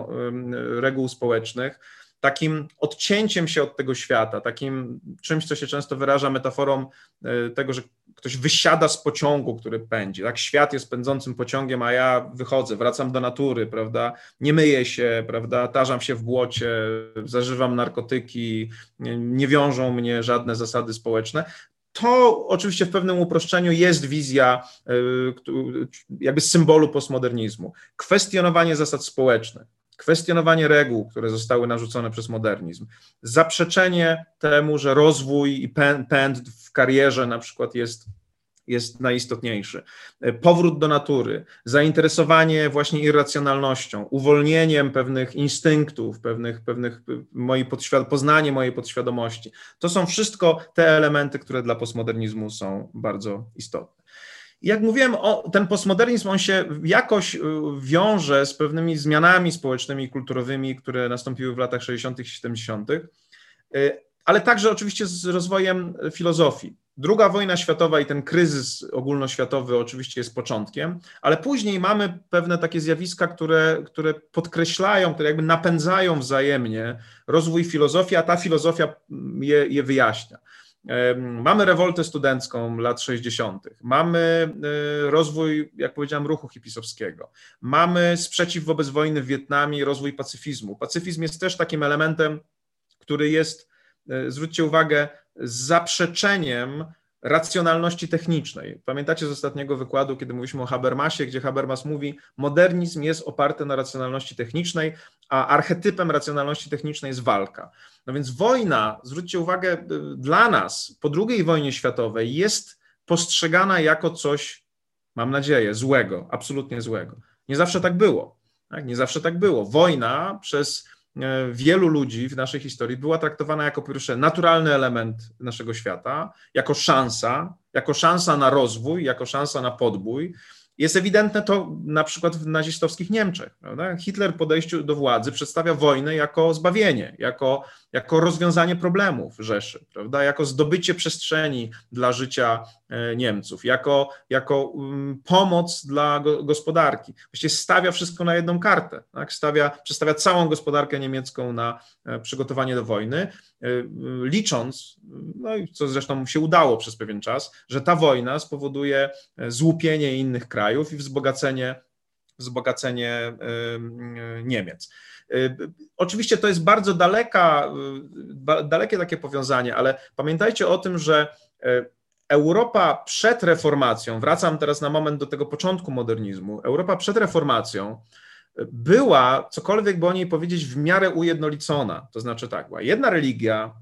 reguł społecznych, takim odcięciem się od tego świata, takim czymś, co się często wyraża metaforą tego, że ktoś wysiada z pociągu, który pędzi, tak? Świat jest pędzącym pociągiem, a ja wychodzę, wracam do natury, prawda? Nie myję się, prawda? Tarzam się w błocie, zażywam narkotyki, nie wiążą mnie żadne zasady społeczne. To oczywiście w pewnym uproszczeniu jest wizja y, jakby symbolu postmodernizmu. Kwestionowanie zasad społecznych kwestionowanie reguł, które zostały narzucone przez modernizm, zaprzeczenie temu, że rozwój i pęd w karierze na przykład jest jest najistotniejszy. Powrót do natury, zainteresowanie właśnie irracjonalnością, uwolnieniem pewnych instynktów, pewnych, pewnych mojej podświad- poznanie mojej podświadomości. To są wszystko te elementy, które dla postmodernizmu są bardzo istotne jak mówiłem, o, ten postmodernizm, on się jakoś y, wiąże z pewnymi zmianami społecznymi i kulturowymi, które nastąpiły w latach 60. i 70., y, ale także oczywiście z rozwojem filozofii. Druga wojna światowa i ten kryzys ogólnoświatowy oczywiście jest początkiem, ale później mamy pewne takie zjawiska, które, które podkreślają, które jakby napędzają wzajemnie rozwój filozofii, a ta filozofia je, je wyjaśnia. Mamy rewoltę studencką lat 60., mamy e, rozwój, jak powiedziałem, ruchu hipisowskiego, mamy sprzeciw wobec wojny w Wietnamie i rozwój pacyfizmu. Pacyfizm jest też takim elementem, który jest, e, zwróćcie uwagę, zaprzeczeniem racjonalności technicznej. Pamiętacie z ostatniego wykładu, kiedy mówiliśmy o Habermasie, gdzie Habermas mówi, modernizm jest oparty na racjonalności technicznej, a archetypem racjonalności technicznej jest walka. No więc wojna, zwróćcie uwagę, y, dla nas po II wojnie światowej jest postrzegana jako coś, mam nadzieję, złego, absolutnie złego. Nie zawsze tak było. Tak? Nie zawsze tak było. Wojna przez wielu ludzi w naszej historii była traktowana jako pierwsze naturalny element naszego świata, jako szansa, jako szansa na rozwój, jako szansa na podbój, jest ewidentne to na przykład w nazistowskich Niemczech. Prawda? Hitler po podejściu do władzy przedstawia wojnę jako zbawienie, jako, jako rozwiązanie problemów Rzeszy, prawda? jako zdobycie przestrzeni dla życia e, Niemców, jako, jako um, pomoc dla go, gospodarki. Właściwie stawia wszystko na jedną kartę. Tak? Stawia, przedstawia całą gospodarkę niemiecką na e, przygotowanie do wojny Y, licząc, no i co zresztą się udało przez pewien czas, że ta wojna spowoduje e, złupienie innych krajów i wzbogacenie, wzbogacenie e, Niemiec. E, oczywiście to jest bardzo daleka, dalekie takie powiązanie, ale pamiętajcie o tym, że Europa przed reformacją, wracam teraz na moment do tego początku modernizmu, Europa przed reformacją była, cokolwiek by o niej powiedzieć, w miarę ujednolicona. To znaczy tak, była jedna religia,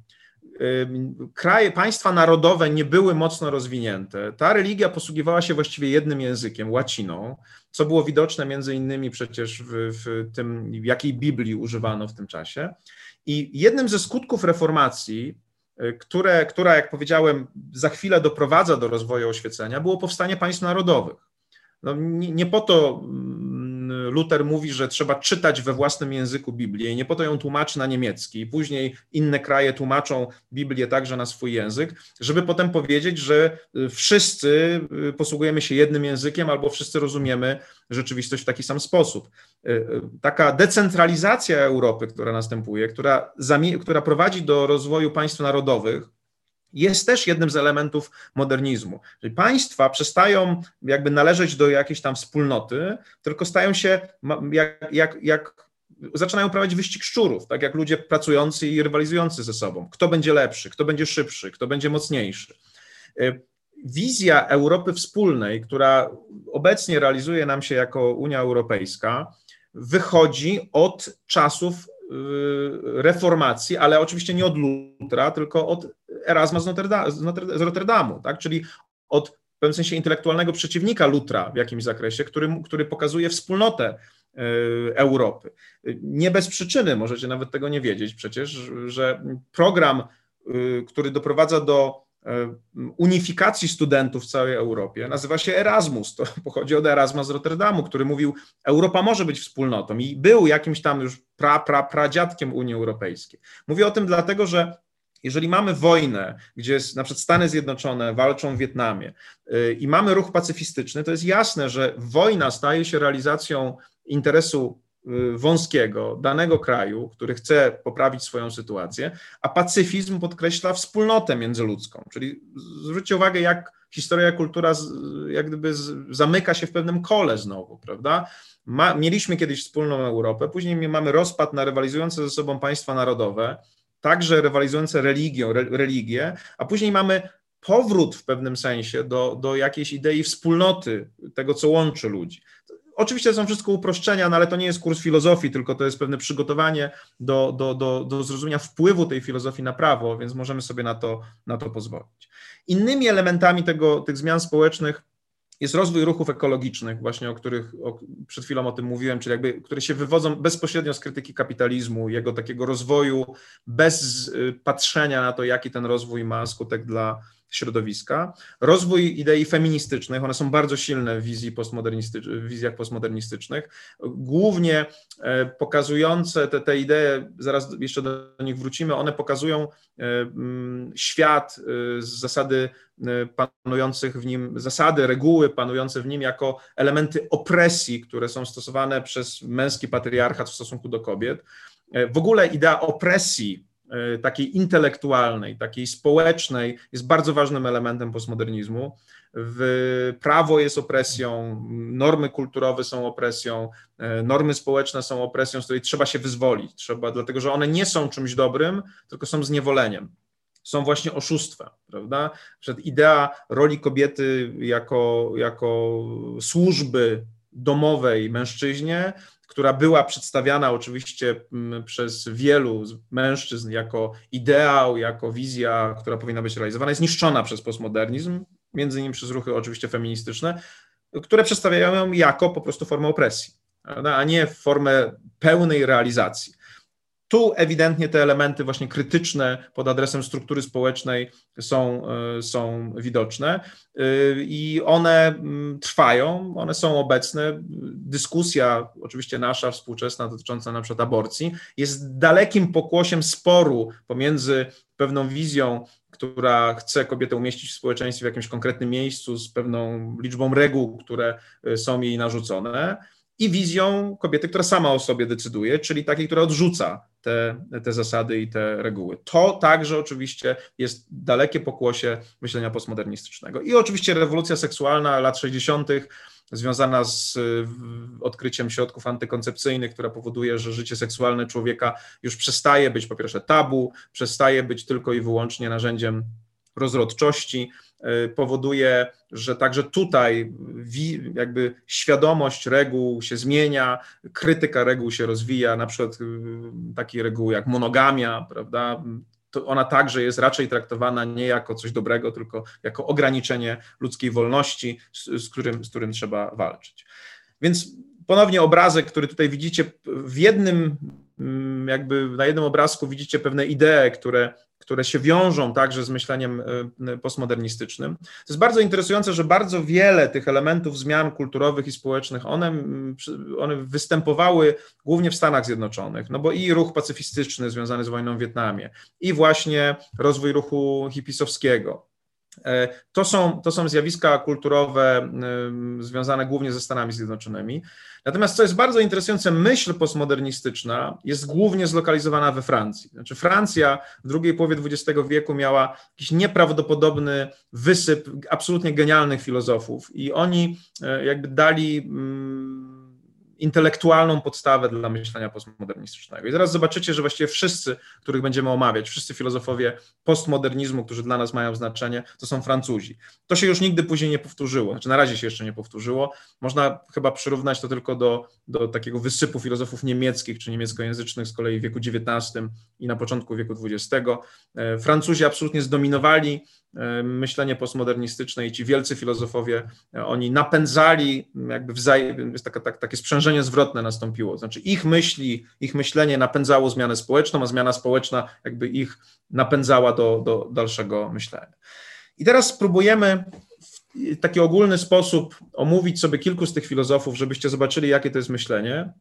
kraje, państwa narodowe nie były mocno rozwinięte. Ta religia posługiwała się właściwie jednym językiem, łaciną, co było widoczne między innymi przecież w, w tym, jakiej Biblii używano w tym czasie. I jednym ze skutków reformacji, y, które, która, jak powiedziałem, za chwilę doprowadza do rozwoju oświecenia, było powstanie państw narodowych. No, nie, nie po to Luther mówi, że trzeba czytać we własnym języku Biblię i nie po to ją tłumaczy na niemiecki. Później inne kraje tłumaczą Biblię także na swój język, żeby potem powiedzieć, że y, wszyscy y, posługujemy się jednym językiem albo wszyscy rozumiemy rzeczywistość w taki sam sposób. Y, taka decentralizacja Europy, która następuje, która, która prowadzi do rozwoju państw narodowych, jest też jednym z elementów modernizmu. Czyli państwa przestają jakby należeć do jakiejś tam wspólnoty, tylko stają się jak, jak, jak zaczynają prowadzić wyścig szczurów, tak jak ludzie pracujący i rywalizujący ze sobą. Kto będzie lepszy, kto będzie szybszy, kto będzie mocniejszy. Y, wizja Europy wspólnej, która obecnie realizuje nam się jako Unia Europejska, wychodzi od czasów reformacji, ale oczywiście nie od Lutra, tylko od Erasma z, z Rotterdamu, tak? czyli od w pewnym sensie intelektualnego przeciwnika Lutra w jakimś zakresie, który, który pokazuje wspólnotę Europy. Nie bez przyczyny, możecie nawet tego nie wiedzieć przecież, że program, który doprowadza do unifikacji studentów w całej Europie. Nazywa się Erasmus. To pochodzi od Erasma z Rotterdamu, który mówił, Europa może być wspólnotą i był jakimś tam już pra, pra, pradziadkiem Unii Europejskiej. Mówię o tym dlatego, że jeżeli mamy wojnę, gdzie na przykład Stany Zjednoczone walczą w Wietnamie e, i mamy ruch pacyfistyczny, to jest jasne, że wojna staje się realizacją interesu wąskiego danego kraju, który chce poprawić swoją sytuację, a pacyfizm podkreśla wspólnotę międzyludzką. Czyli zwróćcie uwagę, jak historia, kultura jak gdyby zamyka się w pewnym kole znowu, prawda? Ma, mieliśmy kiedyś wspólną Europę, później mamy rozpad na rywalizujące ze sobą państwa narodowe, także rywalizujące religią, re, religię, a później mamy powrót w pewnym sensie do, do jakiejś idei wspólnoty, tego, co łączy ludzi. Oczywiście są wszystko uproszczenia, no ale to nie jest kurs filozofii, tylko to jest pewne przygotowanie do, do, do, do zrozumienia wpływu tej filozofii na prawo, więc możemy sobie na to, na to pozwolić. Innymi elementami tego, tych zmian społecznych jest rozwój ruchów ekologicznych, właśnie o których o, przed chwilą o tym mówiłem, czyli jakby, które się wywodzą bezpośrednio z krytyki kapitalizmu, jego takiego rozwoju bez y, patrzenia na to, jaki ten rozwój ma skutek dla, środowiska. Rozwój idei feministycznych, one są bardzo silne w wizji postmodernistycz, w wizjach postmodernistycznych, głównie e, pokazujące te, te idee, zaraz jeszcze do nich wrócimy, one pokazują e, mm, świat e, z zasady panujących w nim, zasady, reguły panujące w nim jako elementy opresji, które są stosowane przez męski patriarchat w stosunku do kobiet. W ogóle idea opresji takiej intelektualnej, takiej społecznej jest bardzo ważnym elementem postmodernizmu. Prawo jest opresją, normy kulturowe są opresją, e, normy społeczne są opresją, z której trzeba się wyzwolić, trzeba, dlatego że one nie są czymś dobrym, tylko są zniewoleniem. Są właśnie oszustwem, prawda? Przed idea roli kobiety jako, jako służby domowej mężczyźnie która była przedstawiana oczywiście mm, przez wielu mężczyzn jako ideał, jako wizja, która powinna być realizowana, jest niszczona przez postmodernizm, między innymi przez ruchy oczywiście feministyczne, które przedstawiają ją jako po prostu formę opresji, a nie formę pełnej realizacji. Tu ewidentnie te elementy właśnie krytyczne pod adresem struktury społecznej są, e, są widoczne e, i one mm, trwają, one są obecne. Dyskusja, oczywiście nasza, współczesna, dotycząca na przykład aborcji, jest dalekim pokłosiem sporu pomiędzy pewną wizją, która chce kobietę umieścić w społeczeństwie w jakimś konkretnym miejscu z pewną liczbą reguł, które e, są jej narzucone, i wizją kobiety, która sama o sobie decyduje, czyli takiej, która odrzuca te, te zasady i te reguły. To także oczywiście jest dalekie pokłosie myślenia postmodernistycznego. I oczywiście rewolucja seksualna lat 60., związana z odkryciem środków antykoncepcyjnych, która powoduje, że życie seksualne człowieka już przestaje być po pierwsze tabu, przestaje być tylko i wyłącznie narzędziem rozrodczości, y, powoduje, że także tutaj jakby świadomość reguł się zmienia, krytyka reguł się rozwija, na przykład y, takie reguły jak monogamia, prawda? To ona także jest raczej traktowana nie jako coś dobrego, tylko jako ograniczenie ludzkiej wolności, z, z, którym, z którym trzeba walczyć. Więc ponownie obrazek, który tutaj widzicie w jednym, jakby na jednym obrazku widzicie pewne idee, które które się wiążą także z myśleniem e, postmodernistycznym. To jest bardzo interesujące, że bardzo wiele tych elementów zmian kulturowych i społecznych, one, one występowały głównie w Stanach Zjednoczonych, no bo i ruch pacyfistyczny związany z wojną w Wietnamie, i właśnie rozwój ruchu hipisowskiego, to są, to są zjawiska kulturowe związane głównie ze Stanami Zjednoczonymi. Natomiast co jest bardzo interesujące, myśl postmodernistyczna jest głównie zlokalizowana we Francji. Znaczy Francja w drugiej połowie XX wieku miała jakiś nieprawdopodobny wysyp absolutnie genialnych filozofów i oni e, jakby dali intelektualną podstawę dla myślenia postmodernistycznego. I zaraz zobaczycie, że właściwie wszyscy, których będziemy omawiać, wszyscy filozofowie postmodernizmu, którzy dla nas mają znaczenie, to są Francuzi. To się już nigdy później nie powtórzyło, znaczy na razie się jeszcze nie powtórzyło. Można chyba przyrównać to tylko do, do takiego wysypu filozofów niemieckich czy niemieckojęzycznych z kolei w wieku XIX i na początku wieku XX. E, Francuzi absolutnie zdominowali myślenie postmodernistyczne i ci wielcy filozofowie, oni napędzali, jakby wzajem, jest taka, tak, takie sprzężenie zwrotne nastąpiło. Znaczy ich myśli, ich myślenie napędzało zmianę społeczną, a zmiana społeczna jakby ich napędzała do, do dalszego myślenia. I teraz spróbujemy w taki ogólny sposób omówić sobie kilku z tych filozofów, żebyście zobaczyli, jakie to jest myślenie.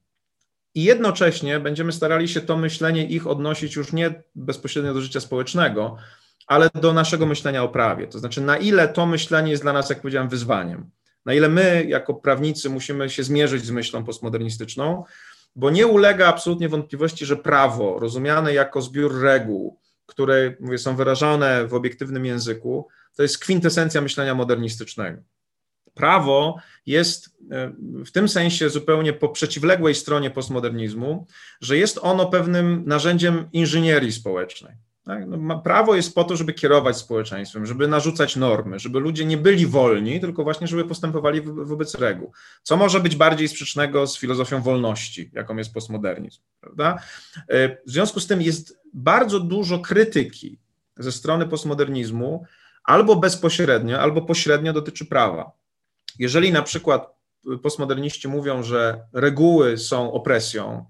I jednocześnie będziemy starali się to myślenie ich odnosić już nie bezpośrednio do życia społecznego, ale do naszego myślenia o prawie. To znaczy, na ile to myślenie jest dla nas, jak powiedziałem, wyzwaniem. Na ile my, jako prawnicy, musimy się zmierzyć z myślą postmodernistyczną, bo nie ulega absolutnie wątpliwości, że prawo, rozumiane jako zbiór reguł, które mówię, są wyrażone w obiektywnym języku, to jest kwintesencja myślenia modernistycznego. Prawo jest e, w tym sensie zupełnie po przeciwległej stronie postmodernizmu, że jest ono pewnym narzędziem inżynierii społecznej. Tak? No, prawo jest po to, żeby kierować społeczeństwem, żeby narzucać normy, żeby ludzie nie byli wolni, tylko właśnie, żeby postępowali wobec reguł. Co może być bardziej sprzecznego z filozofią wolności, jaką jest postmodernizm? Prawda? E, w związku z tym jest bardzo dużo krytyki ze strony postmodernizmu, albo bezpośrednio, albo pośrednio dotyczy prawa. Jeżeli na przykład postmoderniści mówią, że reguły są opresją,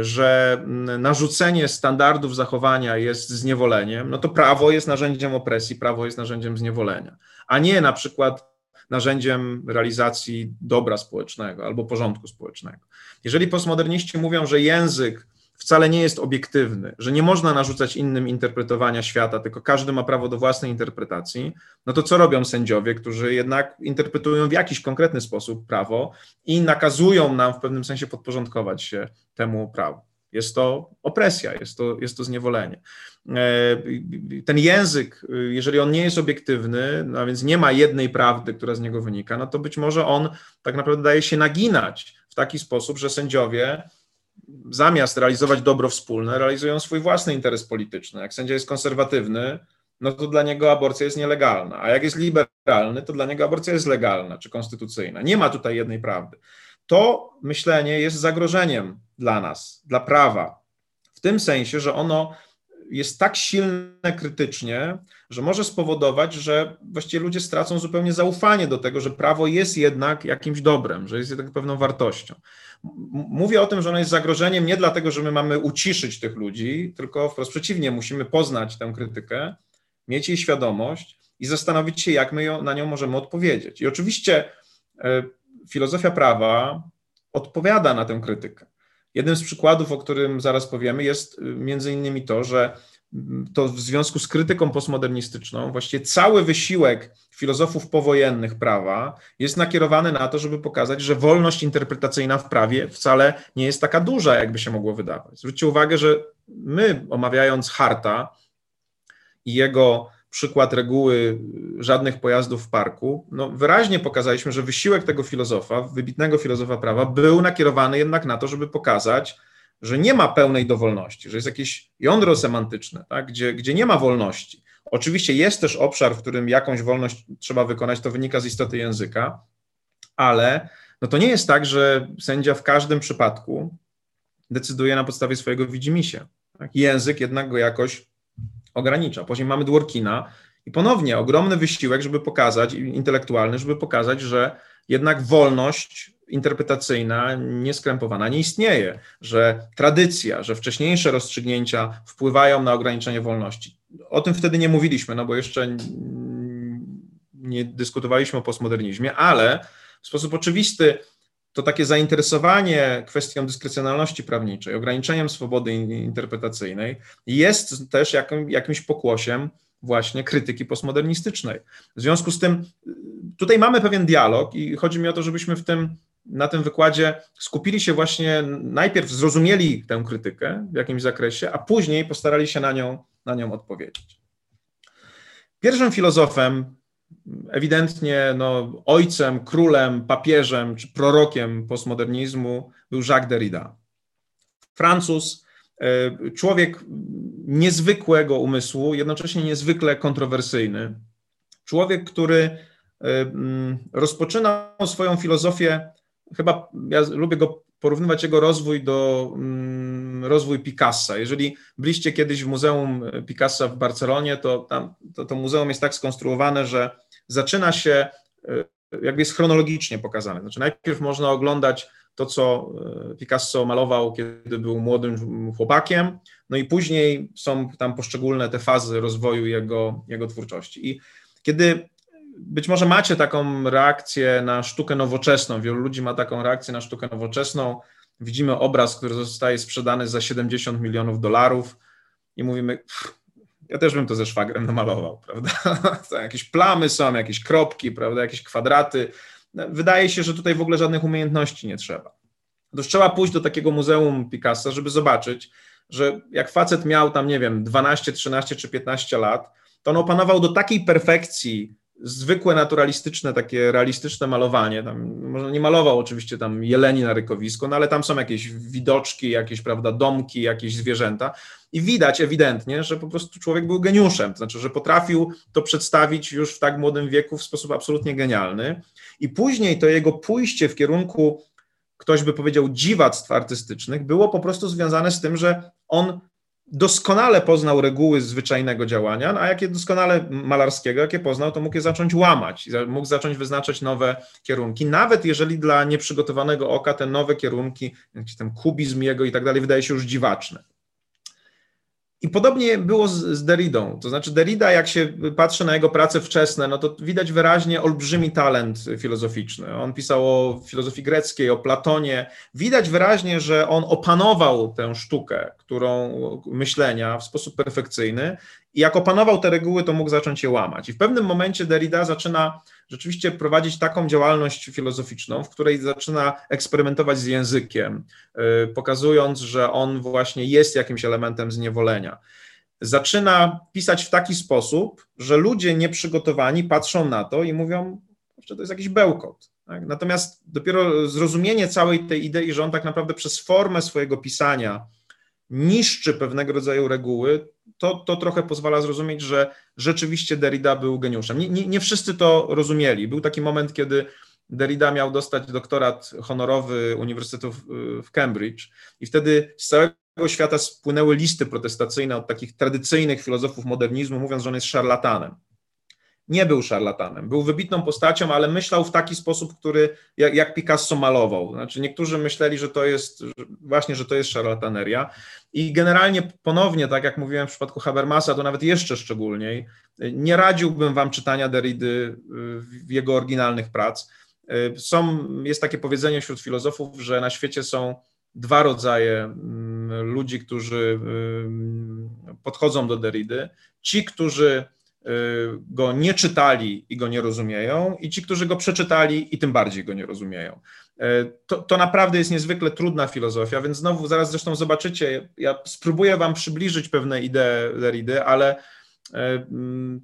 że narzucenie standardów zachowania jest zniewoleniem, no to prawo jest narzędziem opresji, prawo jest narzędziem zniewolenia, a nie na przykład narzędziem realizacji dobra społecznego albo porządku społecznego. Jeżeli postmoderniści mówią, że język wcale nie jest obiektywny, że nie można narzucać innym interpretowania świata, tylko każdy ma prawo do własnej interpretacji, no to co robią sędziowie, którzy jednak interpretują w jakiś konkretny sposób prawo i nakazują nam w pewnym sensie podporządkować się temu prawu? Jest to opresja, jest to, jest to zniewolenie. E, ten język, jeżeli on nie jest obiektywny, no więc nie ma jednej prawdy, która z niego wynika, no to być może on tak naprawdę daje się naginać w taki sposób, że sędziowie zamiast realizować dobro wspólne, realizują swój własny interes polityczny. Jak sędzia jest konserwatywny, no to dla niego aborcja jest nielegalna, a jak jest liberalny, to dla niego aborcja jest legalna czy konstytucyjna. Nie ma tutaj jednej prawdy. To myślenie jest zagrożeniem dla nas, dla prawa, w tym sensie, że ono jest tak silne krytycznie, że może spowodować, że właściwie ludzie stracą zupełnie zaufanie do tego, że prawo jest jednak jakimś dobrem, że jest jednak pewną wartością. Mówię o tym, że ono jest zagrożeniem nie dlatego, że my mamy uciszyć tych ludzi, tylko wprost przeciwnie, musimy poznać tę krytykę, mieć jej świadomość i zastanowić się, jak my na nią możemy odpowiedzieć. I oczywiście e, filozofia prawa odpowiada na tę krytykę. Jednym z przykładów, o którym zaraz powiemy, jest y, między innymi to, że mm, to w związku z krytyką postmodernistyczną, właściwie cały wysiłek filozofów powojennych prawa jest nakierowany na to, żeby pokazać, że wolność interpretacyjna w prawie wcale nie jest taka duża, jakby się mogło wydawać. Zwróćcie uwagę, że my, omawiając Harta i jego przykład reguły żadnych pojazdów w parku, no wyraźnie pokazaliśmy, że wysiłek tego filozofa, wybitnego filozofa prawa, był nakierowany jednak na to, żeby pokazać, że nie ma pełnej dowolności, że jest jakieś jądro semantyczne, tak, gdzie, gdzie nie ma wolności. Oczywiście jest też obszar, w którym jakąś wolność trzeba wykonać, to wynika z istoty języka, ale no to nie jest tak, że sędzia w każdym przypadku decyduje na podstawie swojego widzimisię. Tak? Język jednak go jakoś ogranicza. Później mamy Dworkina i ponownie ogromny wysiłek, żeby pokazać, intelektualny, żeby pokazać, że jednak wolność interpretacyjna, nieskrępowana nie istnieje, że tradycja, że wcześniejsze rozstrzygnięcia wpływają na ograniczenie wolności. O tym wtedy nie mówiliśmy, no bo jeszcze nie dyskutowaliśmy o postmodernizmie, ale w sposób oczywisty to takie zainteresowanie kwestią dyskrecjonalności prawniczej, ograniczeniem swobody interpretacyjnej jest też jakim, jakimś pokłosiem właśnie krytyki postmodernistycznej. W związku z tym tutaj mamy pewien dialog i chodzi mi o to, żebyśmy w tym, na tym wykładzie skupili się właśnie, najpierw zrozumieli tę krytykę w jakimś zakresie, a później postarali się na nią, na nią odpowiedzieć. Pierwszym filozofem, ewidentnie no, ojcem, królem, papieżem czy prorokiem postmodernizmu był Jacques Derrida. Francuz, e, człowiek niezwykłego umysłu, jednocześnie niezwykle kontrowersyjny. Człowiek, który e, rozpoczynał swoją filozofię, chyba ja lubię go porównywać jego rozwój do mm, rozwój Picassa. Jeżeli byliście kiedyś w Muzeum Picassa w Barcelonie, to tam to, to muzeum jest tak skonstruowane, że zaczyna się, jakby jest chronologicznie pokazane. Znaczy najpierw można oglądać to, co Picasso malował, kiedy był młodym chłopakiem, no i później są tam poszczególne te fazy rozwoju jego, jego twórczości. I kiedy być może macie taką reakcję na sztukę nowoczesną, wielu ludzi ma taką reakcję na sztukę nowoczesną, widzimy obraz, który zostaje sprzedany za 70 milionów dolarów i mówimy, ja też bym to ze szwagrem namalował, prawda? jakieś plamy są, jakieś kropki, prawda, jakieś kwadraty. Wydaje się, że tutaj w ogóle żadnych umiejętności nie trzeba. Otóż trzeba pójść do takiego muzeum Picassa, żeby zobaczyć, że jak facet miał tam, nie wiem, 12, 13 czy 15 lat, to on opanował do takiej perfekcji zwykłe naturalistyczne, takie realistyczne malowanie. Tam, może nie malował oczywiście tam jeleni na rykowisku, no ale tam są jakieś widoczki, jakieś, prawda, domki, jakieś zwierzęta. I widać ewidentnie, że po prostu człowiek był geniuszem, to znaczy, że potrafił to przedstawić już w tak młodym wieku w sposób absolutnie genialny. I później to jego pójście w kierunku ktoś by powiedział dziwactw artystycznych było po prostu związane z tym, że on doskonale poznał reguły zwyczajnego działania, no a jakie doskonale malarskiego, jakie poznał, to mógł je zacząć łamać, mógł zacząć wyznaczać nowe kierunki, nawet jeżeli dla nieprzygotowanego oka te nowe kierunki, jakiś tam kubizm jego i tak dalej, wydaje się już dziwaczne. I podobnie było z, z. To znaczy, Derrida, jak się patrzy na jego prace wczesne, no to widać wyraźnie olbrzymi talent filozoficzny. On pisał o filozofii greckiej, o Platonie. Widać wyraźnie, że on opanował tę sztukę, którą myślenia w sposób perfekcyjny i jak opanował te reguły, to mógł zacząć je łamać. I w pewnym momencie Derrida zaczyna rzeczywiście prowadzić taką działalność filozoficzną, w której zaczyna eksperymentować z językiem, y, pokazując, że on właśnie jest jakimś elementem zniewolenia. Zaczyna pisać w taki sposób, że ludzie nieprzygotowani patrzą na to i mówią, że to jest jakiś bełkot. Tak? Natomiast dopiero zrozumienie całej tej idei, że on tak naprawdę przez formę swojego pisania niszczy pewnego rodzaju reguły, to, to trochę pozwala zrozumieć, że rzeczywiście Derrida był geniuszem. Nie, nie, nie wszyscy to rozumieli. Był taki moment, kiedy Derrida miał dostać doktorat honorowy Uniwersytetu w Cambridge i wtedy z całego świata spłynęły listy protestacyjne od takich tradycyjnych filozofów modernizmu, mówiąc, że on jest szarlatanem nie był szarlatanem. Był wybitną postacią, ale myślał w taki sposób, który jak, jak, Picasso malował. Znaczy niektórzy myśleli, że to jest właśnie, że to jest szarlataneria. I generalnie ponownie, tak jak mówiłem w przypadku Habermasa, to nawet jeszcze szczególniej, nie radziłbym wam czytania Derrida w jego oryginalnych prac. Są, jest takie powiedzenie wśród filozofów, że na świecie są dwa rodzaje mm, ludzi, którzy mm, podchodzą do Derridy. Ci, którzy Y, go nie czytali i go nie rozumieją, i ci, którzy go przeczytali i tym bardziej go nie rozumieją. Y, to, to naprawdę jest niezwykle trudna filozofia, więc znowu zaraz zresztą zobaczycie, ja spróbuję wam przybliżyć pewne idee Derrida, ale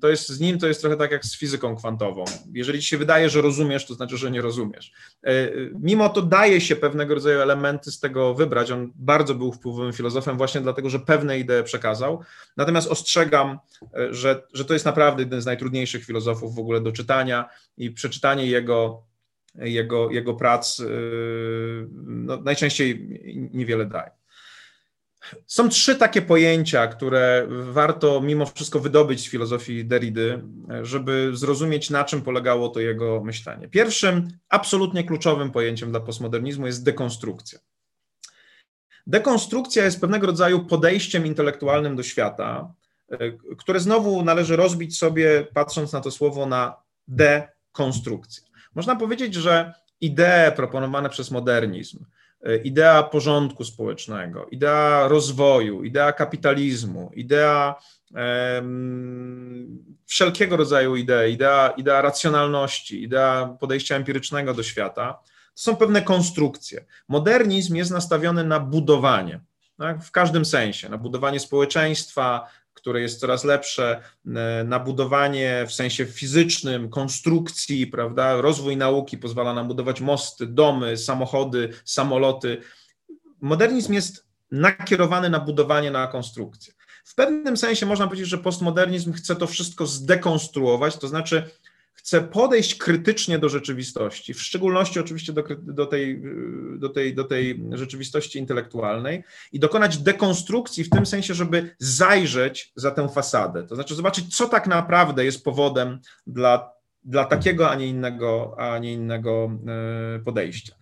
to jest z nim to jest trochę tak jak z fizyką kwantową. Jeżeli ci się wydaje, że rozumiesz, to znaczy, że nie rozumiesz. E, mimo to daje się pewnego rodzaju elementy z tego wybrać. On bardzo był wpływowym filozofem właśnie dlatego, że pewne idee przekazał. Natomiast ostrzegam, e, że, że to jest naprawdę jeden z najtrudniejszych filozofów w ogóle do czytania i przeczytanie jego jego, jego prac no, najczęściej niewiele daje. Są trzy takie pojęcia, które warto mimo wszystko wydobyć z filozofii Derridy, żeby zrozumieć, na czym polegało to jego myślenie. Pierwszym, absolutnie kluczowym pojęciem dla postmodernizmu jest dekonstrukcja. Dekonstrukcja jest pewnego rodzaju podejściem intelektualnym do świata, które znowu należy rozbić sobie, patrząc na to słowo, na dekonstrukcję. Można powiedzieć, że idee proponowane przez modernizm, E, idea porządku społecznego, idea rozwoju, idea kapitalizmu, idea um, wszelkiego rodzaju idei, idea, idea racjonalności, idea podejścia empirycznego do świata, to są pewne konstrukcje. Modernizm jest nastawiony na budowanie. Tak, w każdym sensie, na budowanie społeczeństwa, które jest coraz lepsze, e, na budowanie w sensie fizycznym, konstrukcji, prawda? Rozwój nauki pozwala nam budować mosty, domy, samochody, samoloty. Modernizm jest nakierowany na budowanie, na konstrukcję. W pewnym sensie można powiedzieć, że postmodernizm chce to wszystko zdekonstruować, to znaczy chce podejść krytycznie do rzeczywistości, w szczególności oczywiście do, do, tej, do, tej, do tej rzeczywistości intelektualnej i dokonać dekonstrukcji w tym sensie, żeby zajrzeć za tę fasadę, to znaczy zobaczyć, co tak naprawdę jest powodem dla, dla takiego, a nie innego, a nie innego e, podejścia.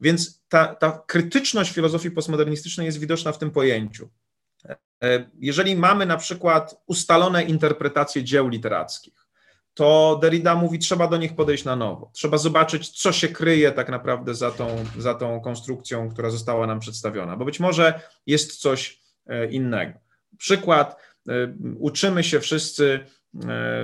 Więc ta, ta krytyczność filozofii postmodernistycznej jest widoczna w tym pojęciu. E, jeżeli mamy na przykład ustalone interpretacje dzieł literackich, to Derrida mówi, trzeba do nich podejść na nowo. Trzeba zobaczyć, co się kryje tak naprawdę za tą, za tą konstrukcją, która została nam przedstawiona, bo być może jest coś e, innego. Przykład, e, uczymy się wszyscy,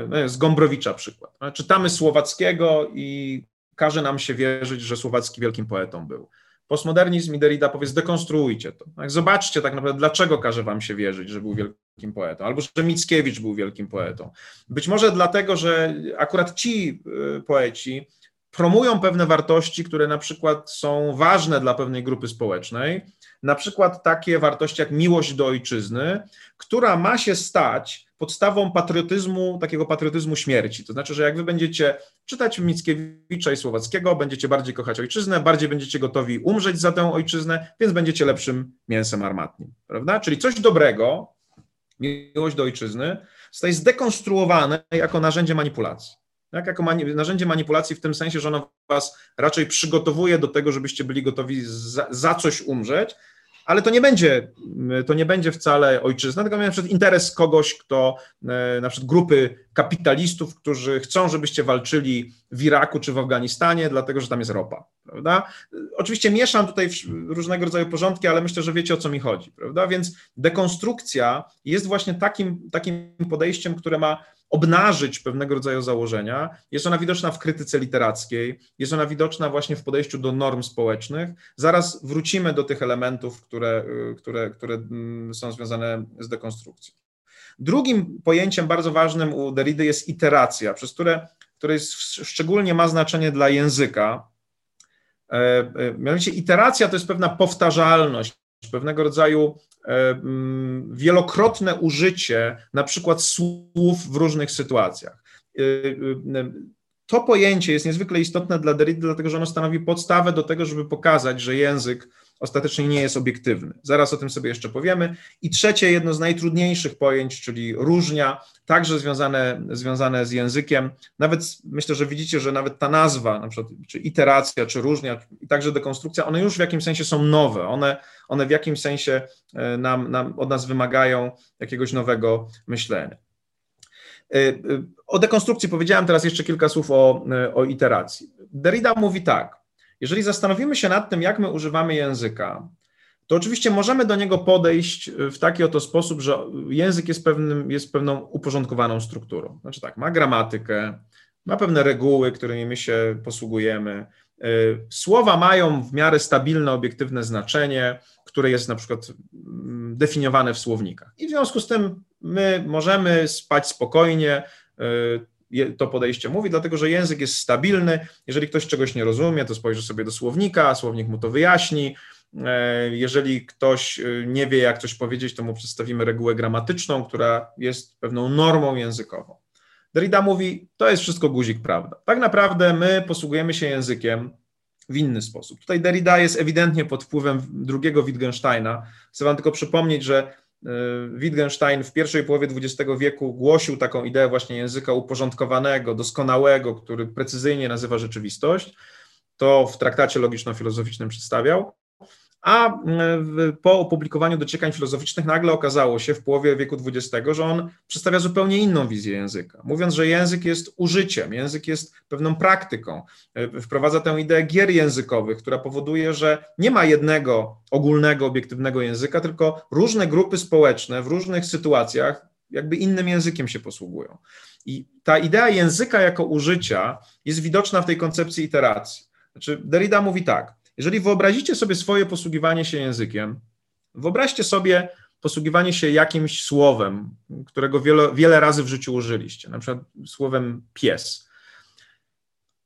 no z Gombrowicza przykład. Czytamy Słowackiego i każe nam się wierzyć, że Słowacki wielkim poetą był. Postmodernizm i Derrida powie, zdekonstruujcie to. Tak, zobaczcie tak naprawdę, dlaczego każe wam się wierzyć, że był wielkim poetą, albo że Mickiewicz był wielkim poetą. Być może dlatego, że akurat ci y, poeci promują pewne wartości, które na przykład są ważne dla pewnej grupy społecznej, na przykład takie wartości jak miłość do ojczyzny, która ma się stać podstawą patriotyzmu, takiego patriotyzmu śmierci. To znaczy, że jak wy będziecie czytać Mickiewicza i Słowackiego, będziecie bardziej kochać ojczyznę, bardziej będziecie gotowi umrzeć za tę ojczyznę, więc będziecie lepszym mięsem armatnim, prawda? Czyli coś dobrego, miłość do ojczyzny, zostaje zdekonstruowane jako narzędzie manipulacji. Tak, jako mani narzędzie manipulacji w tym sensie, że ono was raczej przygotowuje do tego, żebyście byli gotowi za, za coś umrzeć, ale to nie będzie, to nie będzie wcale ojczyzna, tylko na przykład interes kogoś, kto, e, na przykład grupy kapitalistów, którzy chcą, żebyście walczyli w Iraku czy w Afganistanie, dlatego że tam jest ropa, prawda? Oczywiście mieszam tutaj różnego rodzaju porządki, ale myślę, że wiecie o co mi chodzi, prawda? Więc dekonstrukcja jest właśnie takim, takim podejściem, które ma obnażyć pewnego rodzaju założenia. Jest ona widoczna w krytyce literackiej, jest ona widoczna właśnie w podejściu do norm społecznych. Zaraz wrócimy do tych elementów, które, y, które, które mm, są związane z dekonstrukcją. Drugim pojęciem bardzo ważnym u Derrida jest iteracja, przez które, które jest, szczególnie ma znaczenie dla języka. E, e, mianowicie iteracja to jest pewna powtarzalność, pewnego rodzaju e, mm, wielokrotne użycie na przykład słów w różnych sytuacjach. E, e, to pojęcie jest niezwykle istotne dla Derrida, dlatego że ono stanowi podstawę do tego, żeby pokazać, że język ostatecznie nie jest obiektywny. Zaraz o tym sobie jeszcze powiemy. I trzecie, jedno z najtrudniejszych pojęć, czyli różnia, także związane, związane z językiem. Nawet myślę, że widzicie, że nawet ta nazwa, na przykład czy iteracja, czy różnia, i także dekonstrukcja, one już w jakimś sensie są nowe. One, one w jakimś sensie e, nam, nam, od nas wymagają jakiegoś nowego myślenia. E, e, o dekonstrukcji powiedziałem teraz jeszcze kilka słów o, o iteracji. Derrida mówi tak, jeżeli zastanowimy się nad tym, jak my używamy języka, to oczywiście możemy do niego podejść w taki oto sposób, że język jest, pewnym, jest pewną uporządkowaną strukturą. Znaczy tak, ma gramatykę, ma pewne reguły, którymi my się posługujemy. Y, słowa mają w miarę stabilne, obiektywne znaczenie, które jest na przykład mm, definiowane w słownikach. I w związku z tym my możemy spać spokojnie, y, to podejście mówi, dlatego że język jest stabilny. Jeżeli ktoś czegoś nie rozumie, to spojrzy sobie do słownika, słownik mu to wyjaśni. E, jeżeli ktoś e, nie wie, jak coś powiedzieć, to mu przedstawimy regułę gramatyczną, która jest pewną normą językową. Derrida mówi, to jest wszystko guzik, prawda. Tak naprawdę my posługujemy się językiem w inny sposób. Tutaj Derrida jest ewidentnie pod wpływem drugiego Wittgensteina. Chcę wam tylko przypomnieć, że Wittgenstein w pierwszej połowie XX wieku głosił taką ideę właśnie języka uporządkowanego, doskonałego, który precyzyjnie nazywa rzeczywistość. To w traktacie logiczno-filozoficznym przedstawiał a po opublikowaniu dociekań filozoficznych nagle okazało się w połowie wieku XX, że on przedstawia zupełnie inną wizję języka, mówiąc, że język jest użyciem, język jest pewną praktyką. E, wprowadza tę ideę gier językowych, która powoduje, że nie ma jednego ogólnego, obiektywnego języka, tylko różne grupy społeczne w różnych sytuacjach jakby innym językiem się posługują. I ta idea języka jako użycia jest widoczna w tej koncepcji iteracji. Znaczy, Derrida mówi tak, jeżeli wyobrazicie sobie swoje posługiwanie się językiem, wyobraźcie sobie posługiwanie się jakimś słowem, którego wiele, wiele razy w życiu użyliście, na przykład słowem pies.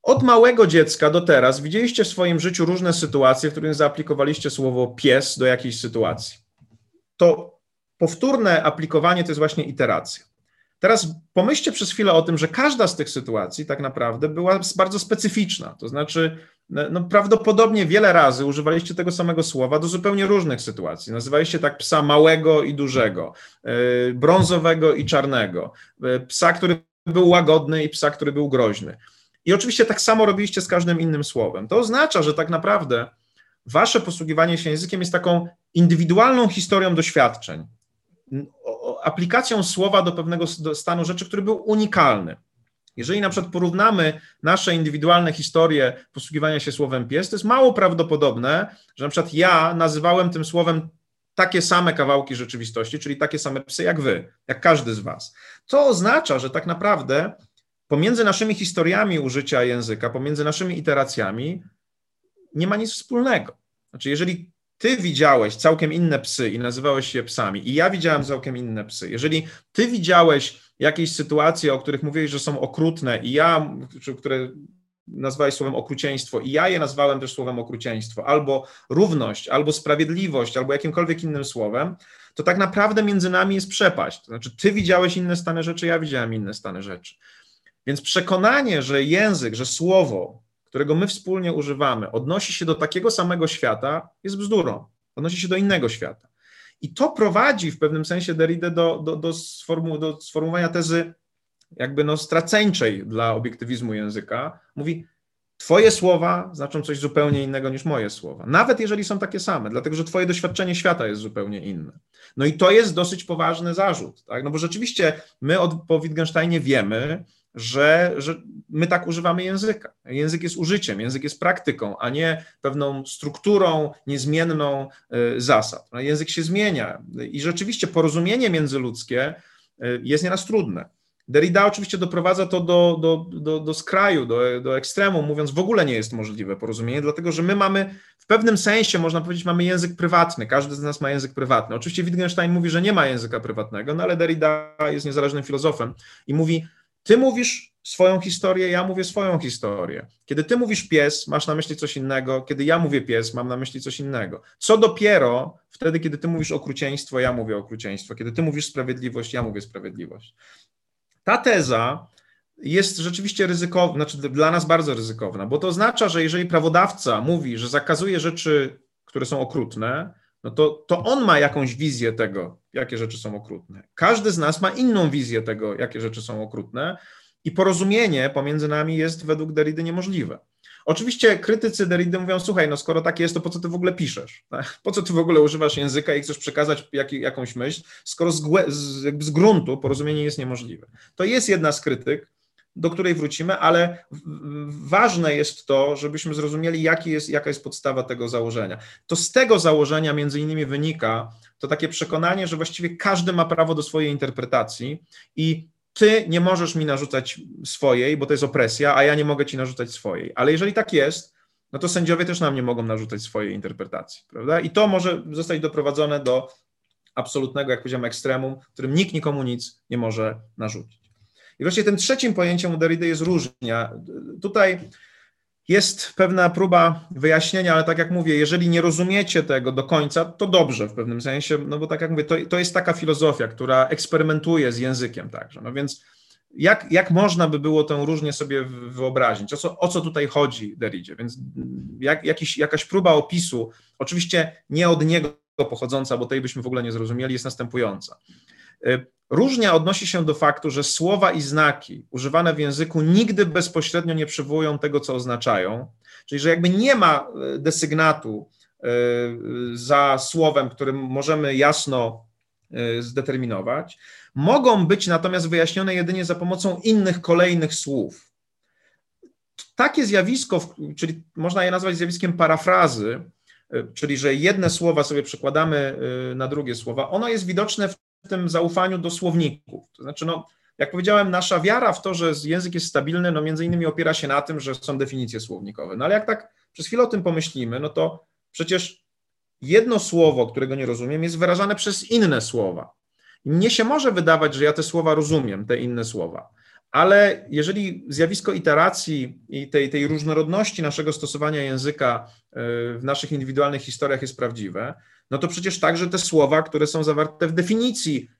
Od małego dziecka do teraz widzieliście w swoim życiu różne sytuacje, w których zaaplikowaliście słowo pies do jakiejś sytuacji. To powtórne aplikowanie to jest właśnie iteracja. Teraz pomyślcie przez chwilę o tym, że każda z tych sytuacji tak naprawdę była bardzo specyficzna. To znaczy, no, no, prawdopodobnie wiele razy używaliście tego samego słowa do zupełnie różnych sytuacji. Nazywaliście tak psa małego i dużego, y, brązowego i czarnego, y, psa, który był łagodny i psa, który był groźny. I oczywiście tak samo robiliście z każdym innym słowem. To oznacza, że tak naprawdę wasze posługiwanie się językiem jest taką indywidualną historią doświadczeń, aplikacją słowa do pewnego stanu rzeczy, który był unikalny. Jeżeli na przykład porównamy nasze indywidualne historie posługiwania się słowem pies, to jest mało prawdopodobne, że na przykład ja nazywałem tym słowem takie same kawałki rzeczywistości, czyli takie same psy jak wy, jak każdy z was. To oznacza, że tak naprawdę pomiędzy naszymi historiami użycia języka, pomiędzy naszymi iteracjami nie ma nic wspólnego. Znaczy, jeżeli ty widziałeś całkiem inne psy i nazywałeś je psami, i ja widziałem całkiem inne psy, jeżeli ty widziałeś jakieś sytuacje, o których mówiłeś, że są okrutne, i ja, które nazwałeś słowem okrucieństwo, i ja je nazwałem też słowem okrucieństwo, albo równość, albo sprawiedliwość, albo jakimkolwiek innym słowem, to tak naprawdę między nami jest przepaść. To znaczy, ty widziałeś inne stany rzeczy, ja widziałem inne stany rzeczy. Więc przekonanie, że język, że słowo, którego my wspólnie używamy, odnosi się do takiego samego świata, jest bzdurą. Odnosi się do innego świata. I to prowadzi w pewnym sensie Derrida do, do, do, sformu, do sformułowania tezy jakby no straceńczej dla obiektywizmu języka. Mówi, Twoje słowa znaczą coś zupełnie innego niż moje słowa, nawet jeżeli są takie same, dlatego że Twoje doświadczenie świata jest zupełnie inne. No i to jest dosyć poważny zarzut, tak? no bo rzeczywiście my od, po Wittgensteinie wiemy, że, że my tak używamy języka. Język jest użyciem, język jest praktyką, a nie pewną strukturą niezmienną y, zasad. No, język się zmienia i rzeczywiście porozumienie międzyludzkie y, jest nieraz trudne. Derrida oczywiście doprowadza to do, do, do, do skraju, do, do ekstremu, mówiąc w ogóle nie jest możliwe porozumienie, dlatego że my mamy w pewnym sensie, można powiedzieć, mamy język prywatny, każdy z nas ma język prywatny. Oczywiście Wittgenstein mówi, że nie ma języka prywatnego, no ale Derrida jest niezależnym filozofem i mówi, ty mówisz swoją historię, ja mówię swoją historię. Kiedy ty mówisz pies, masz na myśli coś innego, kiedy ja mówię pies, mam na myśli coś innego. Co dopiero wtedy, kiedy ty mówisz okrucieństwo, ja mówię okrucieństwo, kiedy ty mówisz sprawiedliwość, ja mówię sprawiedliwość. Ta teza jest rzeczywiście ryzykowna, znaczy dla nas bardzo ryzykowna, bo to oznacza, że jeżeli prawodawca mówi, że zakazuje rzeczy, które są okrutne, no to, to on ma jakąś wizję tego, jakie rzeczy są okrutne. Każdy z nas ma inną wizję tego, jakie rzeczy są okrutne, i porozumienie pomiędzy nami jest według Derrida niemożliwe. Oczywiście krytycy Derrida mówią, słuchaj, no skoro tak jest, to po co ty w ogóle piszesz? Po co ty w ogóle używasz języka i chcesz przekazać jak, jakąś myśl, skoro z, z, z gruntu porozumienie jest niemożliwe. To jest jedna z krytyk, do której wrócimy, ale ważne jest to, żebyśmy zrozumieli, jaki jest, jaka jest podstawa tego założenia. To z tego założenia między innymi wynika to takie przekonanie, że właściwie każdy ma prawo do swojej interpretacji i ty nie możesz mi narzucać swojej, bo to jest opresja, a ja nie mogę ci narzucać swojej. Ale jeżeli tak jest, no to sędziowie też nam nie mogą narzucać swojej interpretacji, prawda? I to może zostać doprowadzone do absolutnego, jak powiedziałem, ekstremum, którym nikt nikomu nic nie może narzucić. I właśnie tym trzecim pojęciem u Derrida jest różnia. Tutaj jest pewna próba wyjaśnienia, ale tak jak mówię, jeżeli nie rozumiecie tego do końca, to dobrze w pewnym sensie, no bo tak jak mówię, to, to jest taka filozofia, która eksperymentuje z językiem także. No więc jak, jak można by było tę różnię sobie wyobrazić? O co, o co tutaj chodzi Derridzie? Więc jak, jakiś, jakaś próba opisu, oczywiście nie od niego pochodząca, bo tej byśmy w ogóle nie zrozumieli, jest następująca. Y, różnia odnosi się do faktu, że słowa i znaki używane w języku nigdy bezpośrednio nie przywołują tego, co oznaczają, czyli że jakby nie ma y, desygnatu y, za słowem, którym możemy jasno zdeterminować, mogą być natomiast wyjaśnione jedynie za pomocą innych kolejnych słów. Takie zjawisko, czyli można je nazwać zjawiskiem parafrazy, czyli że jedne słowa sobie przekładamy na drugie słowa, ono jest widoczne w tym zaufaniu do słowników. To znaczy, no, jak powiedziałem, nasza wiara w to, że język jest stabilny, no między innymi opiera się na tym, że są definicje słownikowe. No ale jak tak przez chwilę o tym pomyślimy, no to przecież jedno słowo, którego nie rozumiem, jest wyrażane przez inne słowa. I mnie się może wydawać, że ja te słowa rozumiem, te inne słowa. Ale jeżeli zjawisko iteracji i tej, tej różnorodności naszego stosowania języka e, w naszych indywidualnych historiach jest prawdziwe, no to przecież także te słowa, które są zawarte w definicji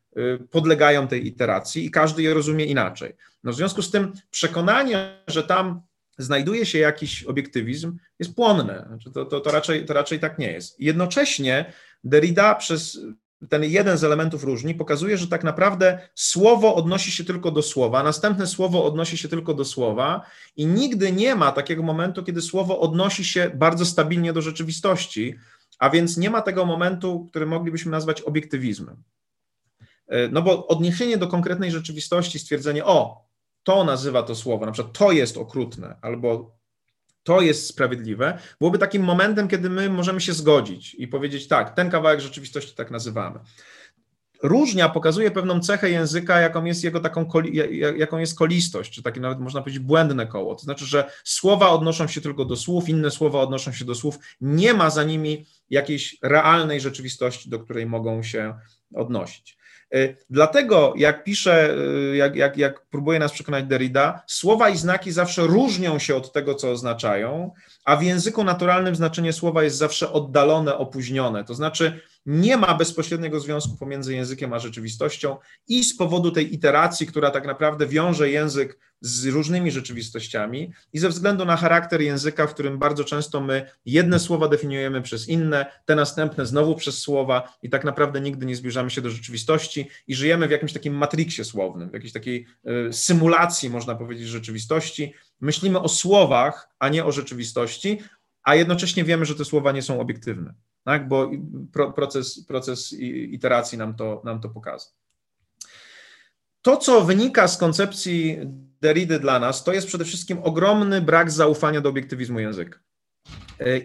podlegają tej iteracji i każdy je rozumie inaczej. No w związku z tym przekonanie, że tam znajduje się jakiś obiektywizm, jest płonne. Znaczy to, to, to, raczej, to raczej tak nie jest. Jednocześnie Derrida przez ten jeden z elementów różni pokazuje, że tak naprawdę słowo odnosi się tylko do słowa, następne słowo odnosi się tylko do słowa i nigdy nie ma takiego momentu, kiedy słowo odnosi się bardzo stabilnie do rzeczywistości, a więc nie ma tego momentu, który moglibyśmy nazwać obiektywizmem. E, no bo odniesienie do konkretnej rzeczywistości, stwierdzenie, o, to nazywa to słowo, na przykład to jest okrutne, albo to jest sprawiedliwe, byłoby takim momentem, kiedy my możemy się zgodzić i powiedzieć, tak, ten kawałek rzeczywistości tak nazywamy. Różnia pokazuje pewną cechę języka, jaką jest jego taką, jaką jest kolistość, czy takie nawet można powiedzieć błędne koło. To znaczy, że słowa odnoszą się tylko do słów, inne słowa odnoszą się do słów, nie ma za nimi jakiejś realnej rzeczywistości, do której mogą się odnosić. Y, dlatego, jak pisze, y, jak, jak, jak próbuje nas przekonać Derrida, słowa i znaki zawsze różnią się od tego, co oznaczają, a w języku naturalnym znaczenie słowa jest zawsze oddalone, opóźnione. To znaczy, nie ma bezpośredniego związku pomiędzy językiem a rzeczywistością i z powodu tej iteracji, która tak naprawdę wiąże język z różnymi rzeczywistościami i ze względu na charakter języka, w którym bardzo często my jedne słowa definiujemy przez inne, te następne znowu przez słowa i tak naprawdę nigdy nie zbliżamy się do rzeczywistości i żyjemy w jakimś takim matriksie słownym, w jakiejś takiej y, symulacji, można powiedzieć, rzeczywistości. Myślimy o słowach, a nie o rzeczywistości, a jednocześnie wiemy, że te słowa nie są obiektywne tak? bo proces, proces iteracji nam to, nam to pokazał. To, co wynika z koncepcji Derrida dla nas, to jest przede wszystkim ogromny brak zaufania do obiektywizmu języka.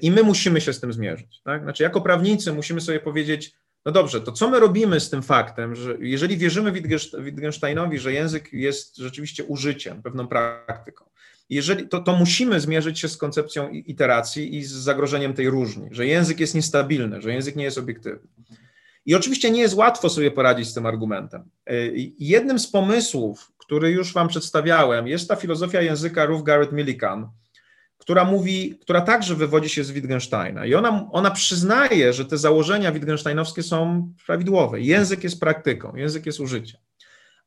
I my musimy się z tym zmierzyć. Tak? Znaczy, jako prawnicy musimy sobie powiedzieć, no dobrze, to co my robimy z tym faktem, że jeżeli wierzymy Wittgensteinowi, że język jest rzeczywiście użyciem, pewną praktyką, jeżeli, to, to musimy zmierzyć się z koncepcją iteracji i z zagrożeniem tej różni, że język jest niestabilny, że język nie jest obiektywny. I oczywiście nie jest łatwo sobie poradzić z tym argumentem. Y, jednym z pomysłów, który już Wam przedstawiałem, jest ta filozofia języka Ruth Garrett Millikan, która mówi, która także wywodzi się z Wittgensteina. I ona, ona przyznaje, że te założenia wittgensteinowskie są prawidłowe. Język jest praktyką, język jest użyciem.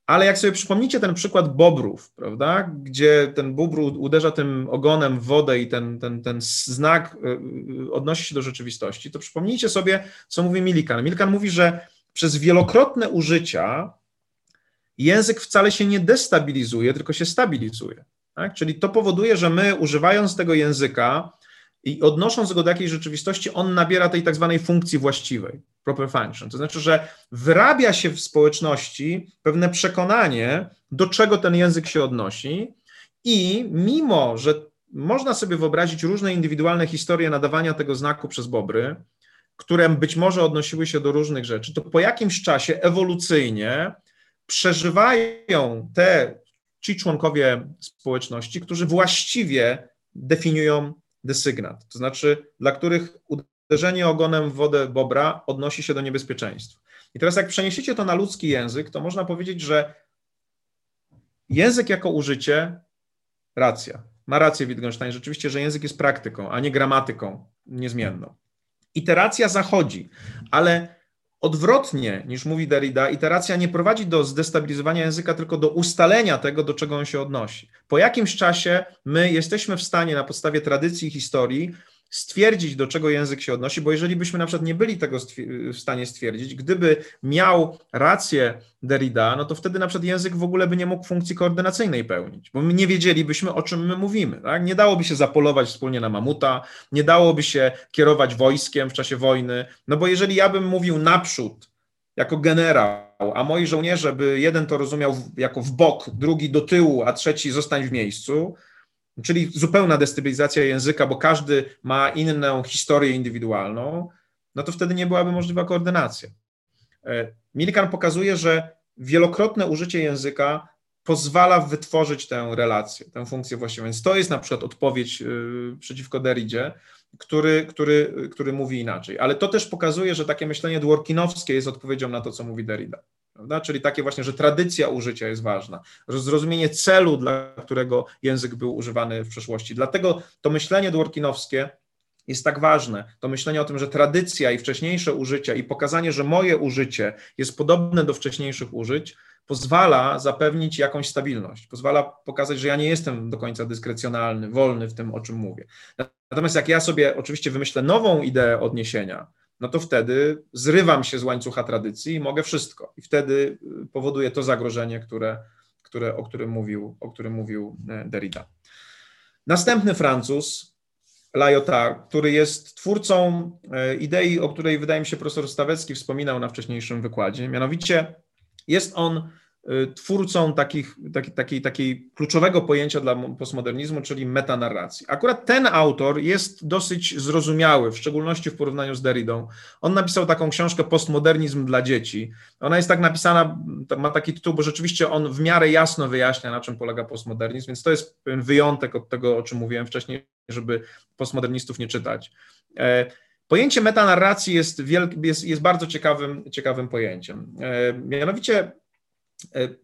Ale jak sobie przypomnicie ten przykład bobrów, prawda, gdzie ten bóbr uderza tym ogonem w wodę i ten, ten, ten znak y, y, odnosi się do rzeczywistości, to przypomnijcie sobie, co mówi Milikan. Milikan mówi, że przez wielokrotne użycia język wcale się nie destabilizuje, tylko się stabilizuje. Tak? Czyli to powoduje, że my używając tego języka i odnosząc go do jakiejś rzeczywistości, on nabiera tej tak zwanej funkcji właściwej, proper function. To znaczy, że wyrabia się w społeczności pewne przekonanie, do czego ten język się odnosi, i mimo, że można sobie wyobrazić różne indywidualne historie nadawania tego znaku przez bobry, które być może odnosiły się do różnych rzeczy, to po jakimś czasie ewolucyjnie przeżywają te ci członkowie społeczności, którzy właściwie definiują desygnat, to znaczy dla których uderzenie ogonem w wodę bobra odnosi się do niebezpieczeństw. I teraz jak przeniesiecie to na ludzki język, to można powiedzieć, że język jako użycie, racja, ma rację Wittgenstein, rzeczywiście, że język jest praktyką, a nie gramatyką niezmienną. Iteracja zachodzi, ale Odwrotnie niż mówi Derrida, iteracja nie prowadzi do zdestabilizowania języka, tylko do ustalenia tego, do czego on się odnosi. Po jakimś czasie my jesteśmy w stanie na podstawie tradycji i historii stwierdzić, do czego język się odnosi, bo jeżeli byśmy na przykład nie byli tego w stanie stwierdzić, gdyby miał rację Derrida, no to wtedy na przykład język w ogóle by nie mógł funkcji koordynacyjnej pełnić, bo my nie wiedzielibyśmy, o czym my mówimy. Tak? Nie dałoby się zapolować wspólnie na mamuta, nie dałoby się kierować wojskiem w czasie wojny, no bo jeżeli ja bym mówił naprzód, jako generał, a moi żołnierze by jeden to rozumiał jako w bok, drugi do tyłu, a trzeci zostań w miejscu, czyli zupełna destabilizacja języka, bo każdy ma inną historię indywidualną, no to wtedy nie byłaby możliwa koordynacja. E, Millikan pokazuje, że wielokrotne użycie języka pozwala wytworzyć tę relację, tę funkcję właściwą. Więc to jest na przykład odpowiedź y, przeciwko Derridzie, który, który, który mówi inaczej. Ale to też pokazuje, że takie myślenie dworkinowskie jest odpowiedzią na to, co mówi Derrida. Prawda? Czyli takie właśnie, że tradycja użycia jest ważna, zrozumienie celu, dla którego język był używany w przeszłości. Dlatego to myślenie dworkinowskie jest tak ważne, to myślenie o tym, że tradycja i wcześniejsze użycia i pokazanie, że moje użycie jest podobne do wcześniejszych użyć, pozwala zapewnić jakąś stabilność, pozwala pokazać, że ja nie jestem do końca dyskrecjonalny, wolny w tym, o czym mówię. Natomiast jak ja sobie oczywiście wymyślę nową ideę odniesienia, no to wtedy zrywam się z łańcucha tradycji i mogę wszystko. I wtedy y, powoduje to zagrożenie, które, które, o, którym mówił, o którym mówił e, Derrida. Następny Francuz, Lyotard, który jest twórcą e, idei, o której wydaje mi się profesor Stawecki wspominał na wcześniejszym wykładzie. Mianowicie jest on y, twórcą takich, taki, takiej, takiej kluczowego pojęcia dla postmodernizmu, czyli metanarracji. Akurat ten autor jest dosyć zrozumiały, w szczególności w porównaniu z Derridą. On napisał taką książkę Postmodernizm dla dzieci. Ona jest tak napisana, ma taki tytuł, bo rzeczywiście on w miarę jasno wyjaśnia, na czym polega postmodernizm, więc to jest pewien wyjątek od tego, o czym mówiłem wcześniej, żeby postmodernistów nie czytać. E, Pojęcie metanarracji jest, jest, jest bardzo ciekawym, ciekawym pojęciem. E, mianowicie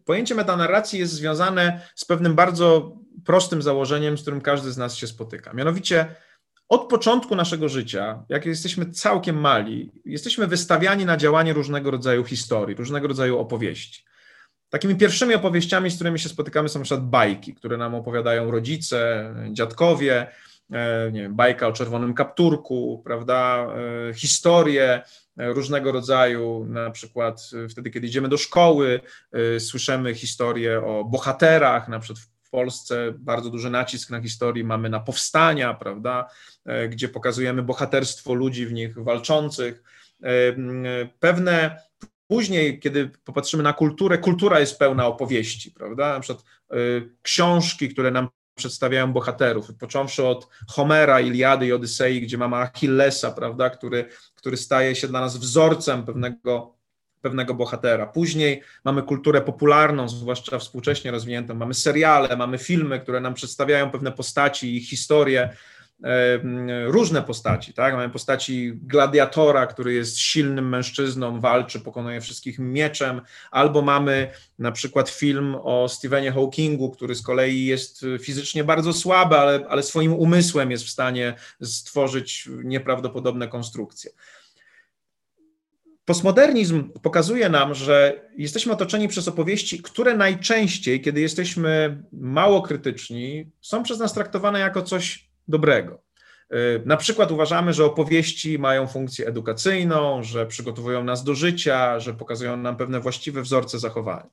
pojęcie metanarracji jest związane z pewnym bardzo prostym założeniem, z którym każdy z nas się spotyka. Mianowicie od początku naszego życia, jak jesteśmy całkiem mali, jesteśmy wystawiani na działanie różnego rodzaju historii, różnego rodzaju opowieści. Takimi pierwszymi opowieściami, z którymi się spotykamy, są na przykład bajki, które nam opowiadają rodzice, dziadkowie, E, nie wiem, bajka o czerwonym kapturku, prawda, e, historie e, różnego rodzaju, na przykład wtedy, kiedy idziemy do szkoły, słyszymy historie o bohaterach, na przykład w Polsce bardzo duży nacisk na historii mamy na powstania, prawda, gdzie pokazujemy bohaterstwo ludzi w nich walczących. Pewne Później, kiedy popatrzymy na kulturę, kultura jest pełna opowieści, prawda? Na przykład książki, które nam przedstawiają bohaterów, począwszy od Homera, Iliady i Odysei, gdzie mamy Achillesa, prawda, który, który staje się dla nas wzorcem pewnego, pewnego bohatera. Później mamy kulturę popularną, zwłaszcza współcześnie rozwiniętą, mamy seriale, mamy filmy, które nam przedstawiają pewne postaci i historie, różne postaci, tak? Mamy postaci gladiatora, który jest silnym mężczyzną, walczy, pokonuje wszystkich mieczem, albo mamy na przykład film o Stephenie Hawkingu, który z kolei jest fizycznie bardzo słaby, ale, ale swoim umysłem jest w stanie stworzyć nieprawdopodobne konstrukcje. Postmodernizm pokazuje nam, że jesteśmy otoczeni przez opowieści, które najczęściej, kiedy jesteśmy mało krytyczni, są przez nas traktowane jako coś dobrego. Y, na przykład uważamy, że opowieści mają funkcję edukacyjną, że przygotowują nas do życia, że pokazują nam pewne właściwe wzorce zachowania.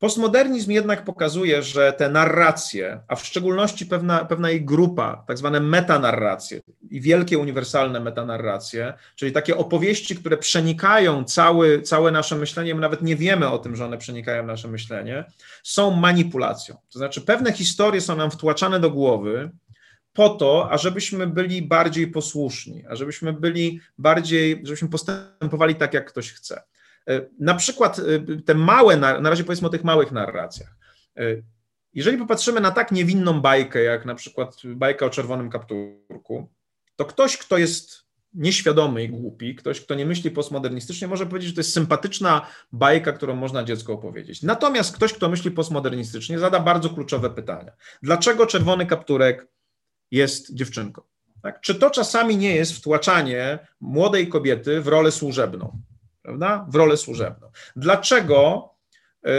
Postmodernizm jednak pokazuje, że te narracje, a w szczególności pewna, pewna jej grupa, tak zwane metanarracje i wielkie uniwersalne metanarracje, czyli takie opowieści, które przenikają cały, całe nasze myślenie, my nawet nie wiemy o tym, że one przenikają nasze myślenie, są manipulacją. To znaczy pewne historie są nam wtłaczane do głowy, po to, ażebyśmy byli bardziej posłuszni, ażebyśmy byli bardziej, żebyśmy postępowali tak, jak ktoś chce. E, na przykład e, te małe, na razie powiedzmy o tych małych narracjach. E, jeżeli popatrzymy na tak niewinną bajkę, jak na przykład bajka o czerwonym kapturku, to ktoś, kto jest nieświadomy i głupi, ktoś, kto nie myśli postmodernistycznie, może powiedzieć, że to jest sympatyczna bajka, którą można dziecku opowiedzieć. Natomiast ktoś, kto myśli postmodernistycznie, zada bardzo kluczowe pytania. Dlaczego czerwony kapturek jest dziewczynką. Tak? Czy to czasami nie jest wtłaczanie młodej kobiety w rolę służebną? Prawda? W rolę służebną. Dlaczego y,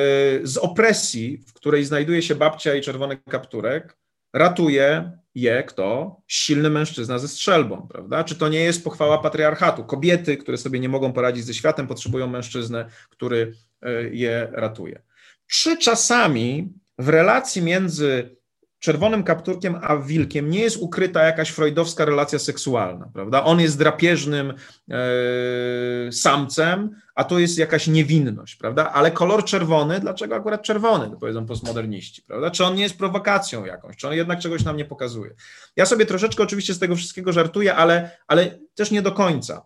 z opresji, w której znajduje się babcia i czerwony kapturek, ratuje je kto? Silny mężczyzna ze strzelbą, prawda? Czy to nie jest pochwała patriarchatu? Kobiety, które sobie nie mogą poradzić ze światem, potrzebują mężczyznę, który y, je ratuje. Czy czasami w relacji między czerwonym kapturkiem a wilkiem nie jest ukryta jakaś freudowska relacja seksualna, prawda? On jest drapieżnym e, samcem, a to jest jakaś niewinność, prawda? Ale kolor czerwony, dlaczego akurat czerwony, powiedzą postmoderniści, prawda? Czy on nie jest prowokacją jakąś, czy on jednak czegoś nam nie pokazuje? Ja sobie troszeczkę oczywiście z tego wszystkiego żartuję, ale, ale też nie do końca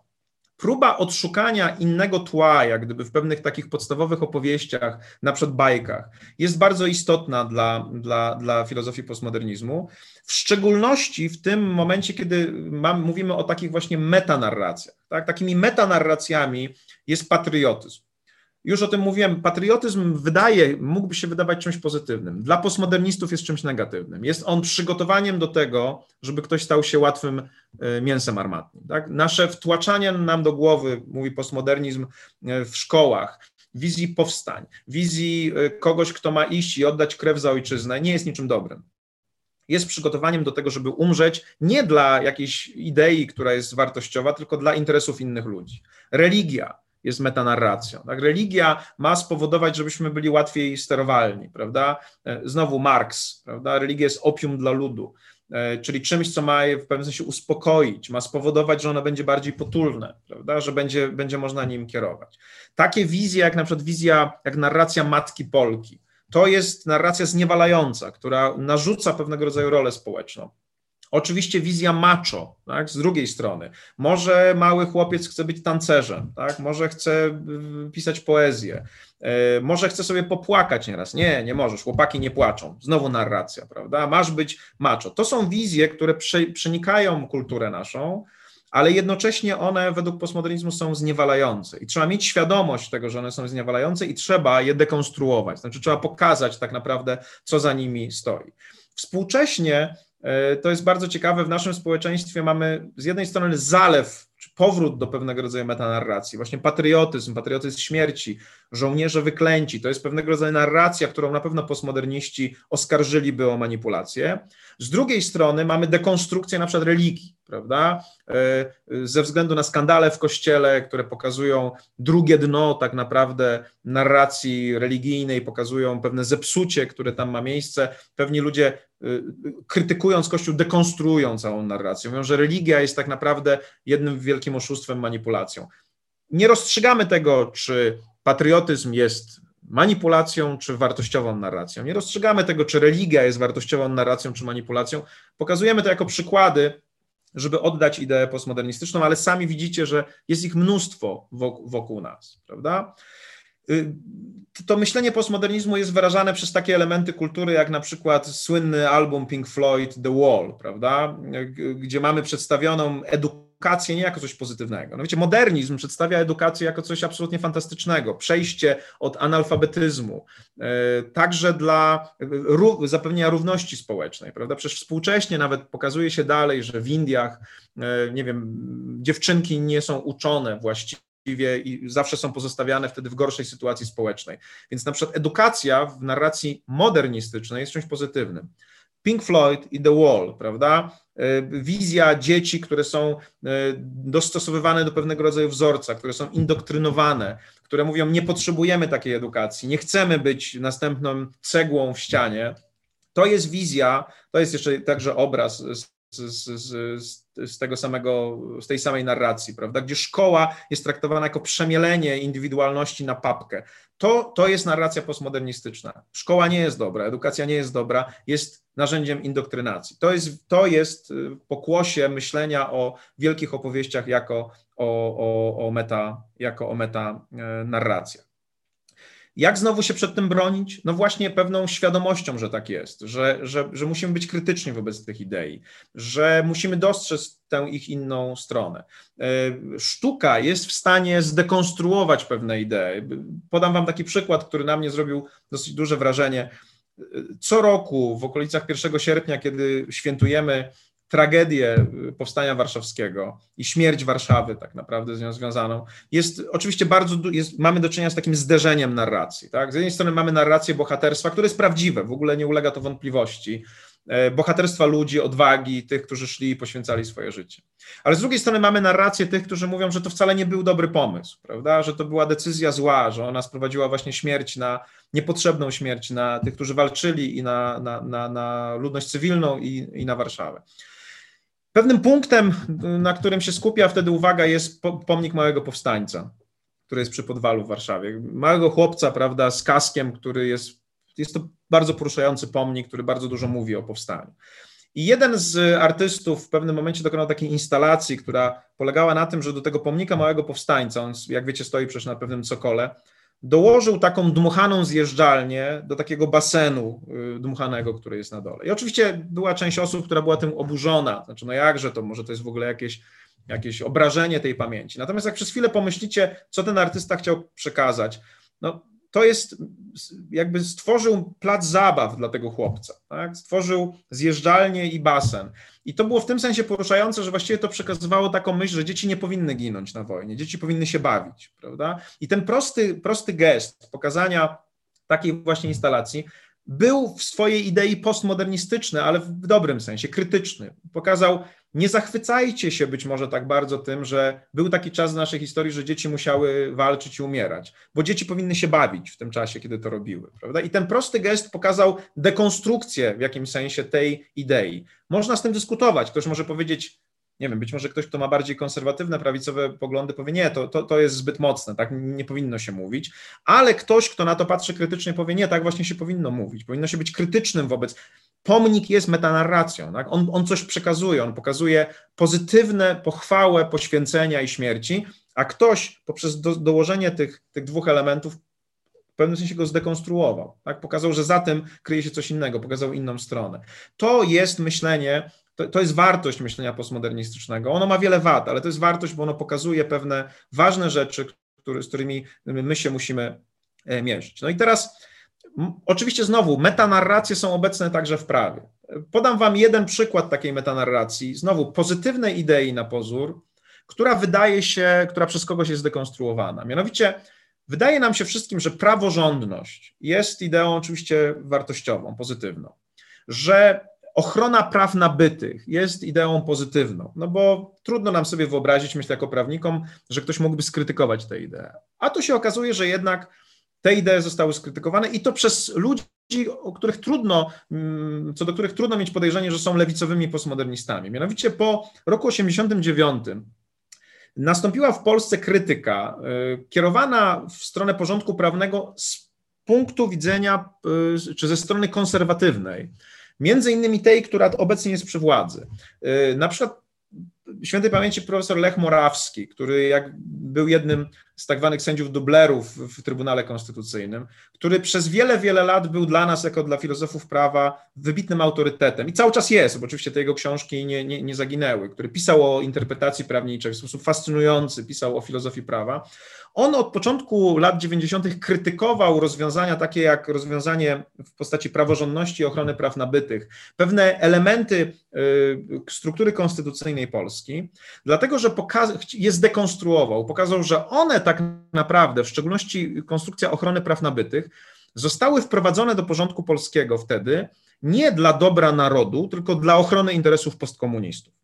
próba odszukania innego tła, jak gdyby w pewnych takich podstawowych opowieściach, na przykład bajkach, jest bardzo istotna dla, dla, dla filozofii postmodernizmu, w szczególności w tym momencie, kiedy mam, mówimy o takich właśnie metanarracjach. Tak? Takimi metanarracjami jest patriotyzm. Już o tym mówiłem, patriotyzm wydaje, mógłby się wydawać czymś pozytywnym. Dla postmodernistów jest czymś negatywnym. Jest on przygotowaniem do tego, żeby ktoś stał się łatwym e, mięsem armatnym. Tak? Nasze wtłaczanie nam do głowy, mówi postmodernizm, e, w szkołach, wizji powstań, wizji e, kogoś, kto ma iść i oddać krew za ojczyznę, nie jest niczym dobrym jest przygotowaniem do tego, żeby umrzeć nie dla jakiejś idei, która jest wartościowa, tylko dla interesów innych ludzi. Religia jest metanarracją. Tak? Religia ma spowodować, żebyśmy byli łatwiej sterowalni, prawda? E, znowu Marx, prawda? Religia jest opium dla ludu, e, czyli czymś, co ma je w pewnym sensie uspokoić, ma spowodować, że ono będzie bardziej potulne, prawda? Że będzie, będzie można nim kierować. Takie wizje, jak na przykład wizja, jak narracja matki Polki, to jest narracja zniewalająca, która narzuca pewnego rodzaju rolę społeczną. Oczywiście wizja macho, tak, z drugiej strony. Może mały chłopiec chce być tancerzem, tak, może chce y, pisać poezję, y, może chce sobie popłakać nieraz. Nie, nie możesz, chłopaki nie płaczą. Znowu narracja, prawda? Masz być macho. To są wizje, które przenikają kulturę naszą, ale jednocześnie one według postmodernizmu są zniewalające i trzeba mieć świadomość tego, że one są zniewalające i trzeba je dekonstruować, znaczy trzeba pokazać tak naprawdę, co za nimi stoi. Współcześnie e, to jest bardzo ciekawe, w naszym społeczeństwie mamy z jednej strony zalew, czy powrót do pewnego rodzaju metanarracji, właśnie patriotyzm, patriotyzm śmierci, żołnierze wyklęci, to jest pewnego rodzaju narracja, którą na pewno postmoderniści oskarżyliby o manipulację. Z drugiej strony mamy dekonstrukcję na przykład religii, prawda? E, ze względu na skandale w kościele, które pokazują drugie dno tak naprawdę narracji religijnej, pokazują pewne zepsucie, które tam ma miejsce. Pewni ludzie e, krytykując Kościół, dekonstruują całą narrację. Mówią, że religia jest tak naprawdę jednym wielkim oszustwem, manipulacją. Nie rozstrzygamy tego, czy patriotyzm jest manipulacją czy wartościową narracją. Nie rozstrzygamy tego, czy religia jest wartościową narracją czy manipulacją. Pokazujemy to jako przykłady, żeby oddać ideę postmodernistyczną, ale sami widzicie, że jest ich mnóstwo wokół, nas, prawda? Y, to myślenie postmodernizmu jest wyrażane przez takie elementy kultury, jak na przykład słynny album Pink Floyd The Wall, prawda? Gdzie mamy przedstawioną edukację edukację nie jako coś pozytywnego. No wiecie, modernizm przedstawia edukację jako coś absolutnie fantastycznego. Przejście od analfabetyzmu, e, także dla zapewnienia równości społecznej, prawda? Przecież współcześnie nawet pokazuje się dalej, że w Indiach, e, nie wiem, dziewczynki nie są uczone właściwie i zawsze są pozostawiane wtedy w gorszej sytuacji społecznej. Więc na przykład edukacja w narracji modernistycznej jest czymś pozytywnym. Pink Floyd i The Wall, prawda? E, wizja dzieci, które są e, dostosowywane do pewnego rodzaju wzorca, które są indoktrynowane, które mówią: Nie potrzebujemy takiej edukacji, nie chcemy być następną cegłą w ścianie. To jest wizja, to jest jeszcze także obraz z, z, z, z, tego samego, z tej samej narracji, prawda, gdzie szkoła jest traktowana jako przemielenie indywidualności na papkę. To, to jest narracja postmodernistyczna. Szkoła nie jest dobra, edukacja nie jest dobra, jest narzędziem indoktrynacji. To jest, to jest y, pokłosie myślenia o wielkich opowieściach jako o, o, o, meta, jako o meta e, narracjach. Jak znowu się przed tym bronić? No właśnie pewną świadomością, że tak jest, że, że, że musimy być krytyczni wobec tych idei, że musimy dostrzec tę ich inną stronę. E, sztuka jest w stanie zdekonstruować pewne idee. Podam Wam taki przykład, który na mnie zrobił dosyć duże wrażenie. Co roku w okolicach 1 sierpnia, kiedy świętujemy tragedię powstania warszawskiego i śmierć Warszawy tak naprawdę z nią związaną, jest oczywiście bardzo, jest, mamy do czynienia z takim zderzeniem narracji. Tak? Z jednej strony mamy narrację bohaterstwa, które jest prawdziwe, w ogóle nie ulega to wątpliwości, e, bohaterstwa ludzi, odwagi, tych, którzy szli i poświęcali swoje życie. Ale z drugiej strony mamy narrację tych, którzy mówią, że to wcale nie był dobry pomysł, prawda? że to była decyzja zła, że ona sprowadziła właśnie śmierć na niepotrzebną śmierć na tych, którzy walczyli i na, na, na, na ludność cywilną i, i na Warszawę. Pewnym punktem, na którym się skupia wtedy uwaga, jest pomnik małego powstańca, który jest przy podwalu w Warszawie. Małego chłopca, prawda, z kaskiem, który jest, jest to bardzo poruszający pomnik, który bardzo dużo mówi o powstaniu. I jeden z artystów w pewnym momencie dokonał takiej instalacji, która polegała na tym, że do tego pomnika małego powstańca, on, jak wiecie, stoi przecież na pewnym cokole, dołożył taką dmuchaną zjeżdżalnię do takiego basenu y, dmuchanego, który jest na dole. I oczywiście była część osób, która była tym oburzona, znaczy no jakże to, może to jest w ogóle jakieś, jakieś obrażenie tej pamięci. Natomiast jak przez chwilę pomyślicie, co ten artysta chciał przekazać, no, to jest, jakby stworzył plac zabaw dla tego chłopca, tak? stworzył zjeżdżalnię i basen. I to było w tym sensie poruszające, że właściwie to przekazywało taką myśl, że dzieci nie powinny ginąć na wojnie, dzieci powinny się bawić, prawda? I ten prosty, prosty gest pokazania takiej właśnie instalacji był w swojej idei postmodernistyczny, ale w dobrym sensie, krytyczny. Pokazał, nie zachwycajcie się być może tak bardzo tym, że był taki czas w naszej historii, że dzieci musiały walczyć i umierać, bo dzieci powinny się bawić w tym czasie, kiedy to robiły. Prawda? I ten prosty gest pokazał dekonstrukcję w jakimś sensie tej idei. Można z tym dyskutować. Ktoś może powiedzieć, nie wiem, być może ktoś, kto ma bardziej konserwatywne, prawicowe poglądy, powie, nie, to, to, to jest zbyt mocne, tak nie powinno się mówić, ale ktoś, kto na to patrzy krytycznie, powie, nie, tak właśnie się powinno mówić, powinno się być krytycznym wobec. Pomnik jest metanarracją, tak? on, on coś przekazuje, on pokazuje pozytywne pochwałę poświęcenia i śmierci, a ktoś poprzez do, dołożenie tych, tych dwóch elementów w pewnym sensie go zdekonstruował, tak? pokazał, że za tym kryje się coś innego, pokazał inną stronę. To jest myślenie to, to jest wartość myślenia postmodernistycznego. Ono ma wiele wad, ale to jest wartość, bo ono pokazuje pewne ważne rzeczy, który, z którymi my się musimy e, mierzyć. No i teraz, oczywiście znowu, metanarracje są obecne także w prawie. Podam Wam jeden przykład takiej metanarracji, znowu pozytywnej idei na pozór, która wydaje się, która przez kogoś jest zdekonstruowana. Mianowicie, wydaje nam się wszystkim, że praworządność jest ideą oczywiście wartościową, pozytywną, że Ochrona praw nabytych jest ideą pozytywną, no bo trudno nam sobie wyobrazić, myślę jako prawnikom, że ktoś mógłby skrytykować tę ideę. A tu się okazuje, że jednak te idee zostały skrytykowane i to przez ludzi, o których trudno, mm, co do których trudno mieć podejrzenie, że są lewicowymi postmodernistami. Mianowicie po roku 89 nastąpiła w Polsce krytyka y, kierowana w stronę porządku prawnego z punktu widzenia, y, czy ze strony konserwatywnej Między innymi tej, która obecnie jest przy władzy. Y, na przykład świętej pamięci profesor Lech Morawski, który jak był jednym z tak zwanych sędziów dublerów w Trybunale Konstytucyjnym, który przez wiele, wiele lat był dla nas, jako dla filozofów prawa, wybitnym autorytetem i cały czas jest, bo oczywiście te jego książki nie, nie, nie zaginęły, który pisał o interpretacji prawniczej w sposób fascynujący, pisał o filozofii prawa. On od początku lat 90. krytykował rozwiązania takie jak rozwiązanie w postaci praworządności i ochrony praw nabytych, pewne elementy y, struktury konstytucyjnej Polski, dlatego że je zdekonstruował, pokazał, że one tak naprawdę, w szczególności konstrukcja ochrony praw nabytych, zostały wprowadzone do porządku polskiego wtedy nie dla dobra narodu, tylko dla ochrony interesów postkomunistów.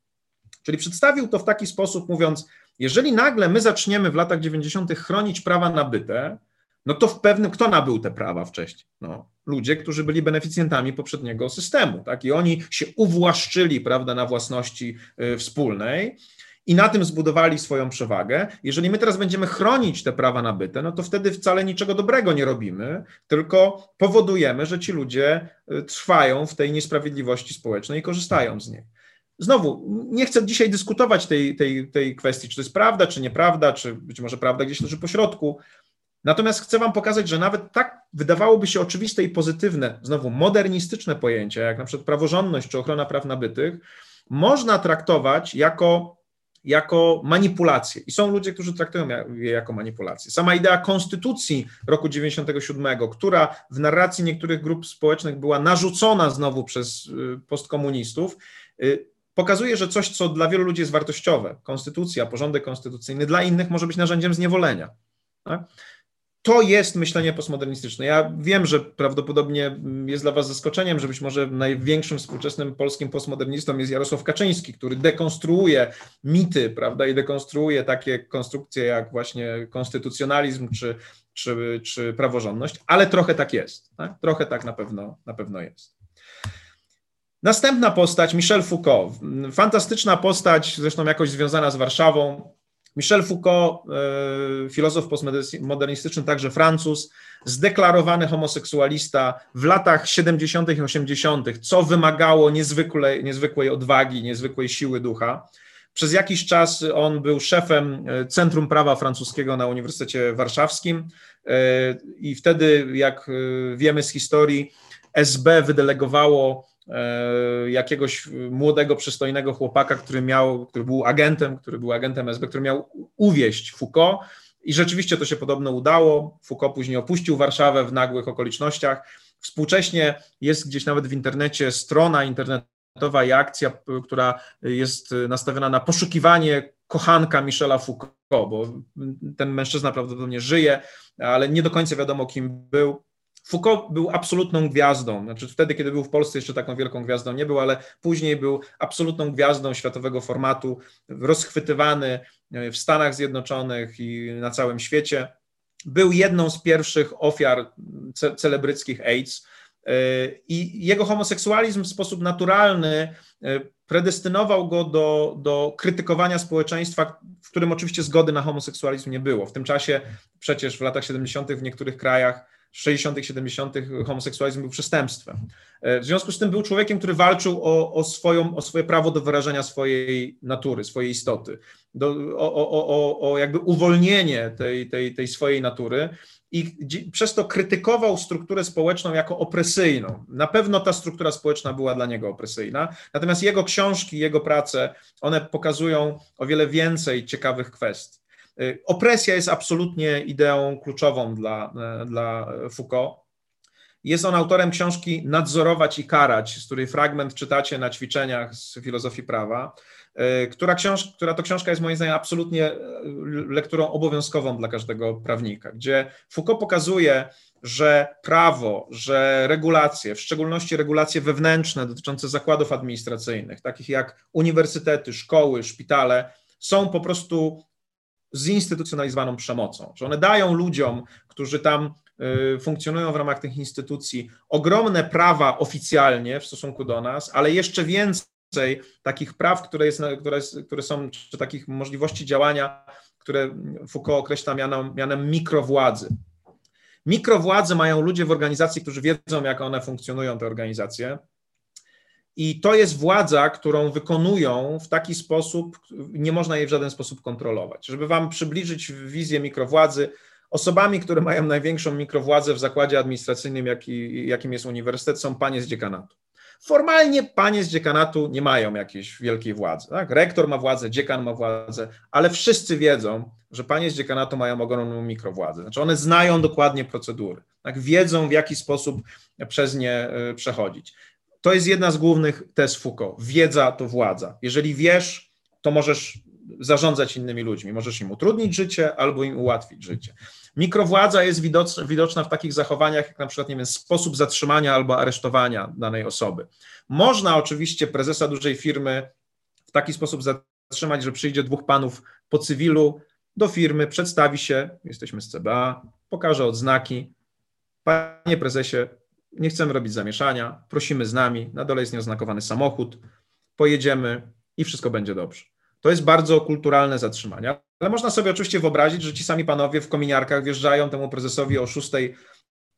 Czyli przedstawił to w taki sposób, mówiąc, jeżeli nagle my zaczniemy w latach 90. chronić prawa nabyte, no to w pewnym, kto nabył te prawa wcześniej? No, ludzie, którzy byli beneficjentami poprzedniego systemu, tak? I oni się uwłaszczyli, prawda, na własności y, wspólnej i na tym zbudowali swoją przewagę. Jeżeli my teraz będziemy chronić te prawa nabyte, no to wtedy wcale niczego dobrego nie robimy, tylko powodujemy, że ci ludzie y, trwają w tej niesprawiedliwości społecznej i korzystają z niej. Znowu, nie chcę dzisiaj dyskutować tej, tej, tej kwestii, czy to jest prawda, czy nieprawda, czy być może prawda gdzieś leży po środku. Natomiast chcę Wam pokazać, że nawet tak wydawałoby się oczywiste i pozytywne, znowu modernistyczne pojęcia, jak na przykład praworządność czy ochrona praw nabytych, można traktować jako, jako manipulację. I są ludzie, którzy traktują je jako manipulację. Sama idea konstytucji roku 97, która w narracji niektórych grup społecznych była narzucona znowu przez y, postkomunistów, y, pokazuje, że coś, co dla wielu ludzi jest wartościowe, konstytucja, porządek konstytucyjny, dla innych może być narzędziem zniewolenia. Tak? To jest myślenie postmodernistyczne. Ja wiem, że prawdopodobnie jest dla Was zaskoczeniem, że być może największym współczesnym polskim postmodernistą jest Jarosław Kaczyński, który dekonstruuje mity, prawda, i dekonstruuje takie konstrukcje jak właśnie konstytucjonalizm czy, czy, czy praworządność, ale trochę tak jest. Tak? Trochę tak na pewno, na pewno jest. Następna postać, Michel Foucault. Fantastyczna postać, zresztą jakoś związana z Warszawą. Michel Foucault, e, filozof postmodernistyczny, także Francuz, zdeklarowany homoseksualista w latach 70. i 80., co wymagało niezwykłej, niezwykłej odwagi, niezwykłej siły ducha. Przez jakiś czas on był szefem e, Centrum Prawa Francuskiego na Uniwersytecie Warszawskim e, i wtedy, jak wiemy z historii, SB wydelegowało jakiegoś młodego, przystojnego chłopaka, który miał, który był agentem, który był agentem SB, który miał uwieść Foucault I rzeczywiście to się podobno udało. Foucault później opuścił Warszawę w nagłych okolicznościach. Współcześnie jest gdzieś nawet w internecie strona internetowa i akcja, która jest nastawiona na poszukiwanie kochanka Michela Foucault, bo ten mężczyzna prawdopodobnie żyje, ale nie do końca wiadomo, kim był. Foucault był absolutną gwiazdą. Znaczy wtedy, kiedy był w Polsce, jeszcze taką wielką gwiazdą nie był, ale później był absolutną gwiazdą światowego formatu, rozchwytywany w Stanach Zjednoczonych i na całym świecie. Był jedną z pierwszych ofiar ce celebryckich AIDS i jego homoseksualizm w sposób naturalny predestynował go do, do krytykowania społeczeństwa, w którym oczywiście zgody na homoseksualizm nie było. W tym czasie przecież w latach 70. w niektórych krajach 60., 70. homoseksualizm był przestępstwem. E, w związku z tym był człowiekiem, który walczył o, o, swoją, o swoje prawo do wyrażenia swojej natury, swojej istoty, do, o, o, o, o jakby uwolnienie tej, tej, tej swojej natury i przez to krytykował strukturę społeczną jako opresyjną. Na pewno ta struktura społeczna była dla niego opresyjna, natomiast jego książki, jego prace, one pokazują o wiele więcej ciekawych kwestii. Y, opresja jest absolutnie ideą kluczową dla, y, dla Foucault. Jest on autorem książki Nadzorować i karać, z której fragment czytacie na ćwiczeniach z filozofii prawa, y, która, książ która to książka jest moim zdaniem absolutnie lekturą obowiązkową dla każdego prawnika, gdzie Foucault pokazuje, że prawo, że regulacje, w szczególności regulacje wewnętrzne dotyczące zakładów administracyjnych, takich jak uniwersytety, szkoły, szpitale, są po prostu zinstytucjonalizowaną przemocą, że one dają ludziom, którzy tam y, funkcjonują w ramach tych instytucji, ogromne prawa oficjalnie w stosunku do nas, ale jeszcze więcej takich praw, które, jest, które, które są, czy takich możliwości działania, które Foucault określa mianem, mianem mikrowładzy. Mikrowładzy mają ludzie w organizacji, którzy wiedzą, jak one funkcjonują, te organizacje, i to jest władza, którą wykonują w taki sposób, nie można jej w żaden sposób kontrolować. Żeby Wam przybliżyć wizję mikrowładzy, osobami, które mają największą mikrowładzę w zakładzie administracyjnym, jaki, jakim jest uniwersytet, są panie z dziekanatu. Formalnie panie z dziekanatu nie mają jakiejś wielkiej władzy. Tak? Rektor ma władzę, dziekan ma władzę, ale wszyscy wiedzą, że panie z dziekanatu mają ogromną mikrowładzę. Znaczy one znają dokładnie procedury, tak? wiedzą w jaki sposób przez nie y, przechodzić. To jest jedna z głównych tez Foucault. Wiedza to władza. Jeżeli wiesz, to możesz zarządzać innymi ludźmi. Możesz im utrudnić życie albo im ułatwić życie. Mikrowładza jest widoczna w takich zachowaniach, jak na przykład nie wiem, sposób zatrzymania albo aresztowania danej osoby. Można oczywiście prezesa dużej firmy w taki sposób zatrzymać, że przyjdzie dwóch panów po cywilu do firmy, przedstawi się, jesteśmy z CBA, pokaże odznaki. Panie prezesie, nie chcemy robić zamieszania, prosimy z nami, na dole jest nieoznakowany samochód, pojedziemy i wszystko będzie dobrze. To jest bardzo kulturalne zatrzymanie. Ale można sobie oczywiście wyobrazić, że ci sami panowie w kominiarkach wjeżdżają temu prezesowi o 6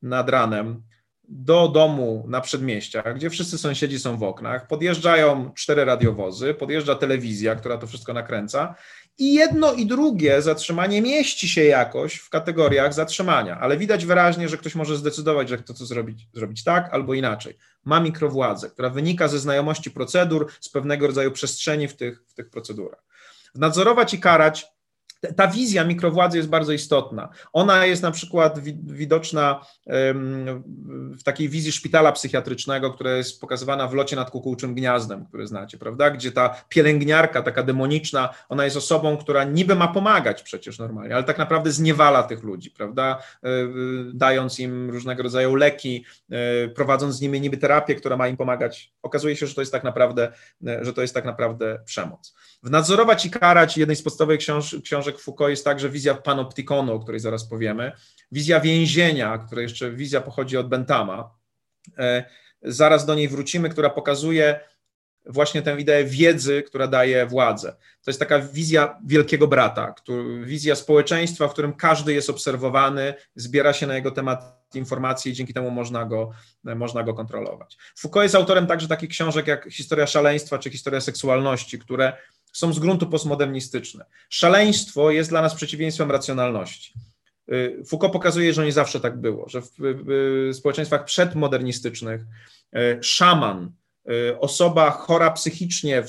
nad ranem do domu na przedmieściach, gdzie wszyscy sąsiedzi są w oknach, podjeżdżają cztery radiowozy, podjeżdża telewizja, która to wszystko nakręca i jedno i drugie zatrzymanie mieści się jakoś w kategoriach zatrzymania, ale widać wyraźnie, że ktoś może zdecydować, że chce to zrobić, zrobić tak albo inaczej. Ma mikrowładzę, która wynika ze znajomości procedur, z pewnego rodzaju przestrzeni w tych, w tych procedurach. Nadzorować i karać ta wizja mikrowładzy jest bardzo istotna. Ona jest na przykład widoczna w takiej wizji szpitala psychiatrycznego, która jest pokazywana w locie nad kukułczym gniazdem, który znacie, prawda? Gdzie ta pielęgniarka, taka demoniczna, ona jest osobą, która niby ma pomagać przecież normalnie, ale tak naprawdę zniewala tych ludzi, prawda? E, dając im różnego rodzaju leki, e, prowadząc z nimi niby terapię, która ma im pomagać. Okazuje się, że to jest tak naprawdę, e, że to jest tak naprawdę przemoc. W Nadzorować i karać jednej z podstawowych książ książek Foucault jest także wizja panoptykonu, o której zaraz powiemy, wizja więzienia, która jeszcze wizja pochodzi od Bentama. E, zaraz do niej wrócimy, która pokazuje właśnie tę ideę wiedzy, która daje władzę. To jest taka wizja wielkiego brata, wizja społeczeństwa, w którym każdy jest obserwowany, zbiera się na jego temat informacje i dzięki temu można go, można go kontrolować. Foucault jest autorem także takich książek jak Historia szaleństwa czy Historia seksualności, które są z gruntu postmodernistyczne. Szaleństwo jest dla nas przeciwieństwem racjonalności. Y, Foucault pokazuje, że nie zawsze tak było, że w społeczeństwach przedmodernistycznych y, szaman osoba chora psychicznie w,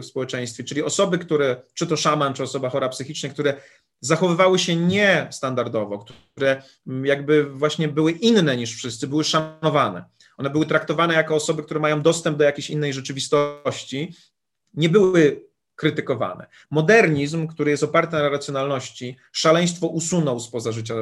w społeczeństwie, czyli osoby, które, czy to szaman, czy osoba chora psychicznie, które zachowywały się niestandardowo, które jakby właśnie były inne niż wszyscy, były szanowane. One były traktowane jako osoby, które mają dostęp do jakiejś innej rzeczywistości, nie były krytykowane. Modernizm, który jest oparty na racjonalności, szaleństwo usunął spoza życia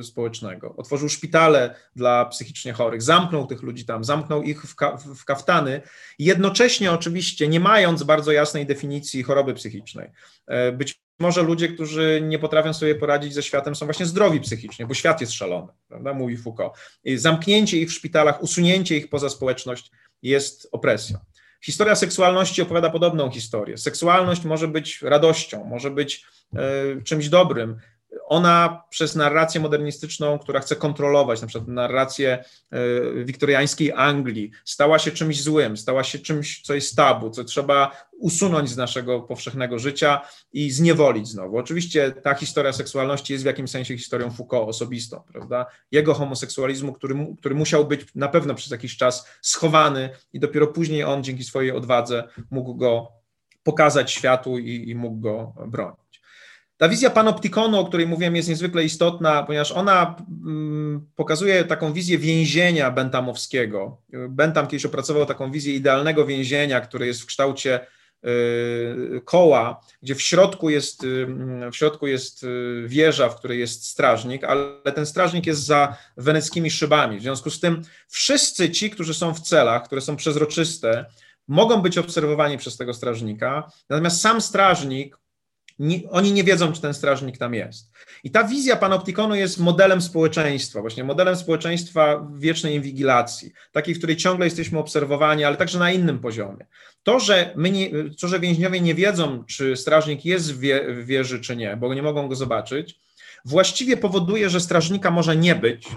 y, społecznego. Otworzył szpitale dla psychicznie chorych, zamknął tych ludzi tam, zamknął ich w, ka w kaftany, jednocześnie oczywiście nie mając bardzo jasnej definicji choroby psychicznej. E, być może ludzie, którzy nie potrafią sobie poradzić ze światem, są właśnie zdrowi psychicznie, bo świat jest szalony, prawda, mówi Foucault. Zamknięcie ich w szpitalach, usunięcie ich poza społeczność jest opresją. Historia seksualności opowiada podobną historię. Seksualność może być radością, może być e, czymś dobrym, ona przez narrację modernistyczną, która chce kontrolować, na przykład narrację e, wiktoriańskiej Anglii, stała się czymś złym, stała się czymś, co jest tabu, co trzeba usunąć z naszego powszechnego życia i zniewolić znowu. Oczywiście ta historia seksualności jest w jakimś sensie historią Foucault osobistą, prawda? Jego homoseksualizmu, który, który musiał być na pewno przez jakiś czas schowany i dopiero później on dzięki swojej odwadze mógł go pokazać światu i, i mógł go bronić. Ta wizja panoptikonu, o której mówiłem, jest niezwykle istotna, ponieważ ona mm, pokazuje taką wizję więzienia bentamowskiego. Bentam kiedyś opracował taką wizję idealnego więzienia, które jest w kształcie y, koła, gdzie w środku jest, y, w środku jest y, wieża, w której jest strażnik, ale ten strażnik jest za weneckimi szybami. W związku z tym wszyscy ci, którzy są w celach, które są przezroczyste, mogą być obserwowani przez tego strażnika, natomiast sam strażnik nie, oni nie wiedzą, czy ten strażnik tam jest. I ta wizja panoptikonu jest modelem społeczeństwa, właśnie modelem społeczeństwa wiecznej inwigilacji, takiej, w której ciągle jesteśmy obserwowani, ale także na innym poziomie. To, że, my nie, to, że więźniowie nie wiedzą, czy strażnik jest w, wie, w wieży, czy nie, bo nie mogą go zobaczyć, właściwie powoduje, że strażnika może nie być,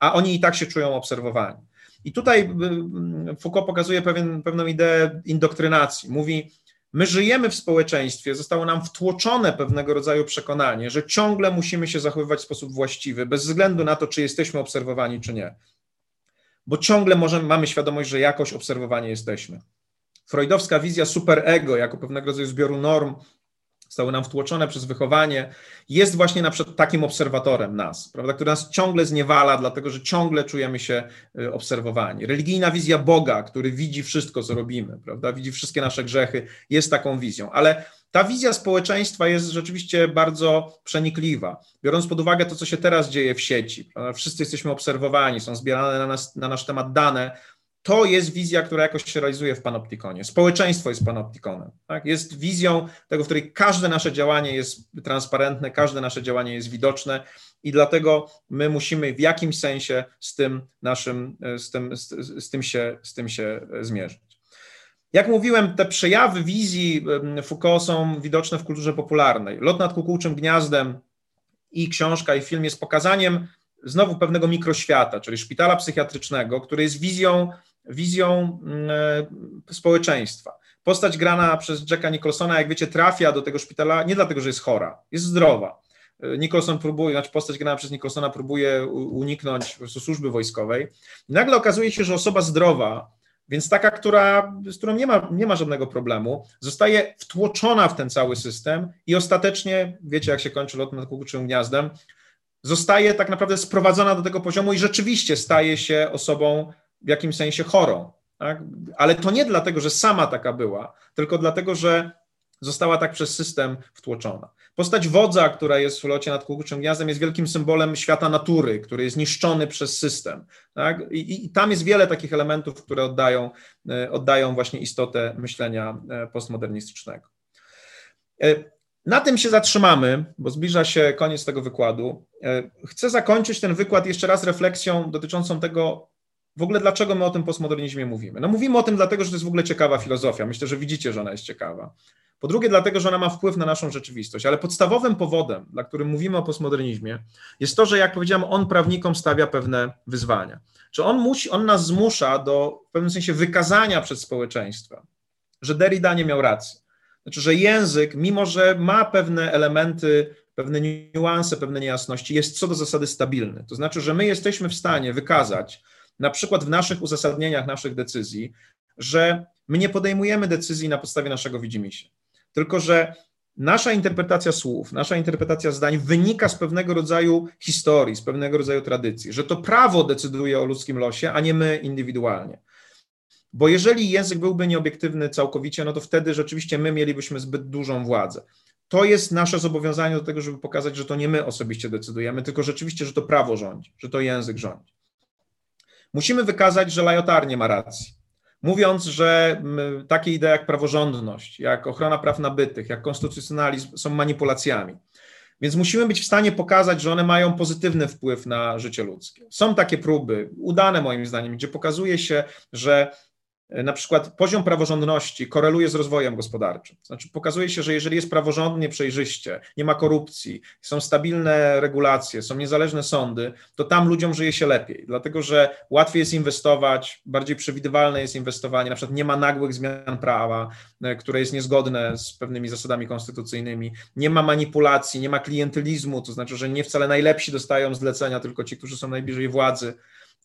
a oni i tak się czują obserwowani. I tutaj y, y, Foucault pokazuje pewien, pewną ideę indoktrynacji. Mówi, My żyjemy w społeczeństwie, zostało nam wtłoczone pewnego rodzaju przekonanie, że ciągle musimy się zachowywać w sposób właściwy, bez względu na to, czy jesteśmy obserwowani, czy nie. Bo ciągle możemy, mamy świadomość, że jakoś obserwowani jesteśmy. Freudowska wizja superego jako pewnego rodzaju zbioru norm zostały nam wtłoczone przez wychowanie, jest właśnie na przykład takim obserwatorem nas, prawda, który nas ciągle zniewala, dlatego że ciągle czujemy się y, obserwowani. Religijna wizja Boga, który widzi wszystko, co robimy, prawda, widzi wszystkie nasze grzechy, jest taką wizją, ale ta wizja społeczeństwa jest rzeczywiście bardzo przenikliwa. Biorąc pod uwagę to, co się teraz dzieje w sieci, wszyscy jesteśmy obserwowani, są zbierane na, nas, na nasz temat dane, to jest wizja, która jakoś się realizuje w panoptikonie. Społeczeństwo jest panoptikonem. Tak? Jest wizją tego, w której każde nasze działanie jest transparentne, każde nasze działanie jest widoczne i dlatego my musimy w jakimś sensie z tym naszym, z tym, z, z tym, się, z tym się zmierzyć. Jak mówiłem, te przejawy wizji Foucault są widoczne w kulturze popularnej. Lot nad kukułczym gniazdem i książka, i film jest pokazaniem znowu pewnego mikroświata, czyli szpitala psychiatrycznego, który jest wizją wizją mm, e, społeczeństwa. Postać grana przez Jacka Nicholsona, jak wiecie, trafia do tego szpitala nie dlatego, że jest chora, jest zdrowa. E, Nicholson próbuje, znaczy postać grana przez Nicholsona próbuje uniknąć po prostu służby wojskowej. Nagle okazuje się, że osoba zdrowa, więc taka, która, z którą nie ma, nie ma żadnego problemu, zostaje wtłoczona w ten cały system i ostatecznie, wiecie jak się kończy lot nad kukuczym gniazdem, zostaje tak naprawdę sprowadzona do tego poziomu i rzeczywiście staje się osobą w jakimś sensie chorą. Tak? Ale to nie dlatego, że sama taka była, tylko dlatego, że została tak przez system wtłoczona. Postać wodza, która jest w locie nad kukuczym gniazdem, jest wielkim symbolem świata natury, który jest niszczony przez system. Tak? I, I, tam jest wiele takich elementów, które oddają, e, oddają właśnie istotę myślenia e, postmodernistycznego. E, na tym się zatrzymamy, bo zbliża się koniec tego wykładu. Chcę zakończyć ten wykład jeszcze raz refleksją dotyczącą tego, w ogóle dlaczego my o tym postmodernizmie mówimy? No mówimy o tym dlatego, że to jest w ogóle ciekawa filozofia. Myślę, że widzicie, że ona jest ciekawa. Po drugie, dlatego, że ona ma wpływ na naszą rzeczywistość, ale podstawowym powodem, dla którym mówimy o postmodernizmie, jest to, że jak powiedziałem, on prawnikom stawia pewne wyzwania. Czy on, musi, on nas zmusza do w pewnym sensie wykazania przed społeczeństwem, że Derrida nie miał racji. Znaczy, że język, mimo że ma pewne elementy, pewne niuanse, pewne niejasności, jest co do zasady stabilny. To znaczy, że my jesteśmy w stanie wykazać, na przykład w naszych uzasadnieniach naszych decyzji, że my nie podejmujemy decyzji na podstawie naszego widzimisię, tylko że nasza interpretacja słów, nasza interpretacja zdań wynika z pewnego rodzaju historii, z pewnego rodzaju tradycji, że to prawo decyduje o ludzkim losie, a nie my indywidualnie. Bo jeżeli język byłby nieobiektywny całkowicie, no to wtedy rzeczywiście my mielibyśmy zbyt dużą władzę. To jest nasze zobowiązanie do tego, żeby pokazać, że to nie my osobiście decydujemy, tylko rzeczywiście, że to prawo rządzi, że to język rządzi. Musimy wykazać, że Lajotar nie ma racji. Mówiąc, że takie idee jak praworządność, jak ochrona praw nabytych, jak konstytucjonalizm są manipulacjami. Więc musimy być w stanie pokazać, że one mają pozytywny wpływ na życie ludzkie. Są takie próby, udane moim zdaniem, gdzie pokazuje się, że na przykład poziom praworządności koreluje z rozwojem gospodarczym. Znaczy pokazuje się, że jeżeli jest praworządnie, przejrzyście, nie ma korupcji, są stabilne regulacje, są niezależne sądy, to tam ludziom żyje się lepiej, dlatego że łatwiej jest inwestować, bardziej przewidywalne jest inwestowanie, na przykład nie ma nagłych zmian prawa, e, które jest niezgodne z pewnymi zasadami konstytucyjnymi, nie ma manipulacji, nie ma klientelizmu, to znaczy, że nie wcale najlepsi dostają zlecenia, tylko ci, którzy są najbliżej władzy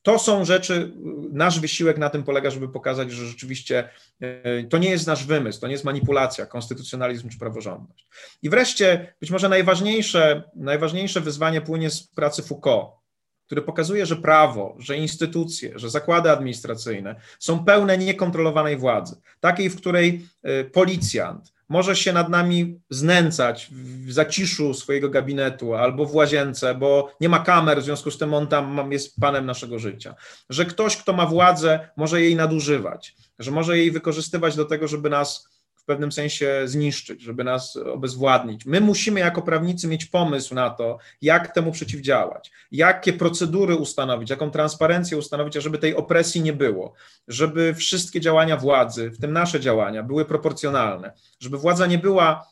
to są rzeczy, nasz wysiłek na tym polega, żeby pokazać, że rzeczywiście e, to nie jest nasz wymysł, to nie jest manipulacja, konstytucjonalizm czy praworządność. I wreszcie, być może najważniejsze, najważniejsze wyzwanie płynie z pracy Foucault, który pokazuje, że prawo, że instytucje, że zakłady administracyjne są pełne niekontrolowanej władzy, takiej, w której e, policjant, może się nad nami znęcać w zaciszu swojego gabinetu albo w łazience, bo nie ma kamer, w związku z tym on tam jest panem naszego życia. Że ktoś, kto ma władzę, może jej nadużywać, że może jej wykorzystywać do tego, żeby nas pewnym sensie zniszczyć, żeby nas obezwładnić. My musimy jako prawnicy mieć pomysł na to, jak temu przeciwdziałać, jakie procedury ustanowić, jaką transparencję ustanowić, żeby tej opresji nie było, żeby wszystkie działania władzy, w tym nasze działania, były proporcjonalne, żeby władza nie była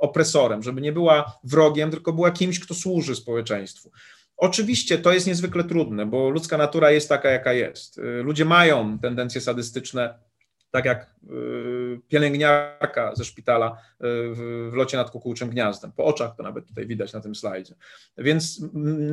opresorem, żeby nie była wrogiem, tylko była kimś, kto służy społeczeństwu. Oczywiście to jest niezwykle trudne, bo ludzka natura jest taka, jaka jest. Ludzie mają tendencje sadystyczne tak jak y, pielęgniarka ze szpitala y, w locie nad kukułczym gniazdem. Po oczach to nawet tutaj widać na tym slajdzie. Więc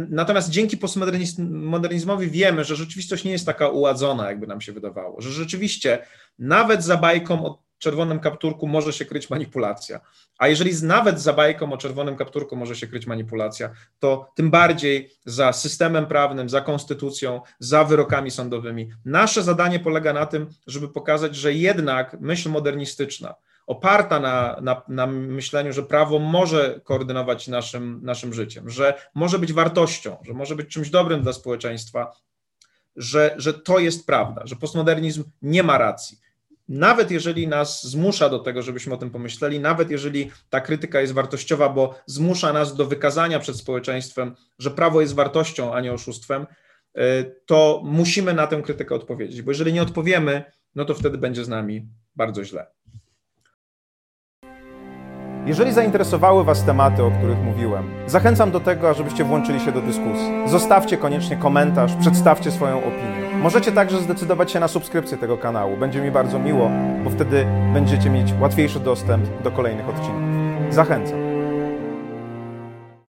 natomiast dzięki postmodernizmowi wiemy, że rzeczywistość nie jest taka uładzona, jakby nam się wydawało, że rzeczywiście nawet za bajką czerwonym kapturku może się kryć manipulacja. A jeżeli nawet za bajką o czerwonym kapturku może się kryć manipulacja, to tym bardziej za systemem prawnym, za konstytucją, za wyrokami sądowymi. Nasze zadanie polega na tym, żeby pokazać, że jednak myśl modernistyczna, oparta na, na, na, myśleniu, że prawo może koordynować naszym, naszym życiem, że może być wartością, że może być czymś dobrym dla społeczeństwa, że, że to jest prawda, że postmodernizm nie ma racji nawet jeżeli nas zmusza do tego, żebyśmy o tym pomyśleli, nawet jeżeli ta krytyka jest wartościowa, bo zmusza nas do wykazania przed społeczeństwem, że prawo jest wartością, a nie oszustwem, e, to musimy na tę krytykę odpowiedzieć, bo jeżeli nie odpowiemy, no to wtedy będzie z nami bardzo źle. Jeżeli zainteresowały Was tematy, o których mówiłem, zachęcam do tego, ażebyście włączyli się do dyskusji. Zostawcie koniecznie komentarz, przedstawcie swoją opinię. Możecie także zdecydować się na subskrypcję tego kanału. Będzie mi bardzo miło, bo wtedy będziecie mieć łatwiejszy dostęp do kolejnych odcinków. Zachęcam.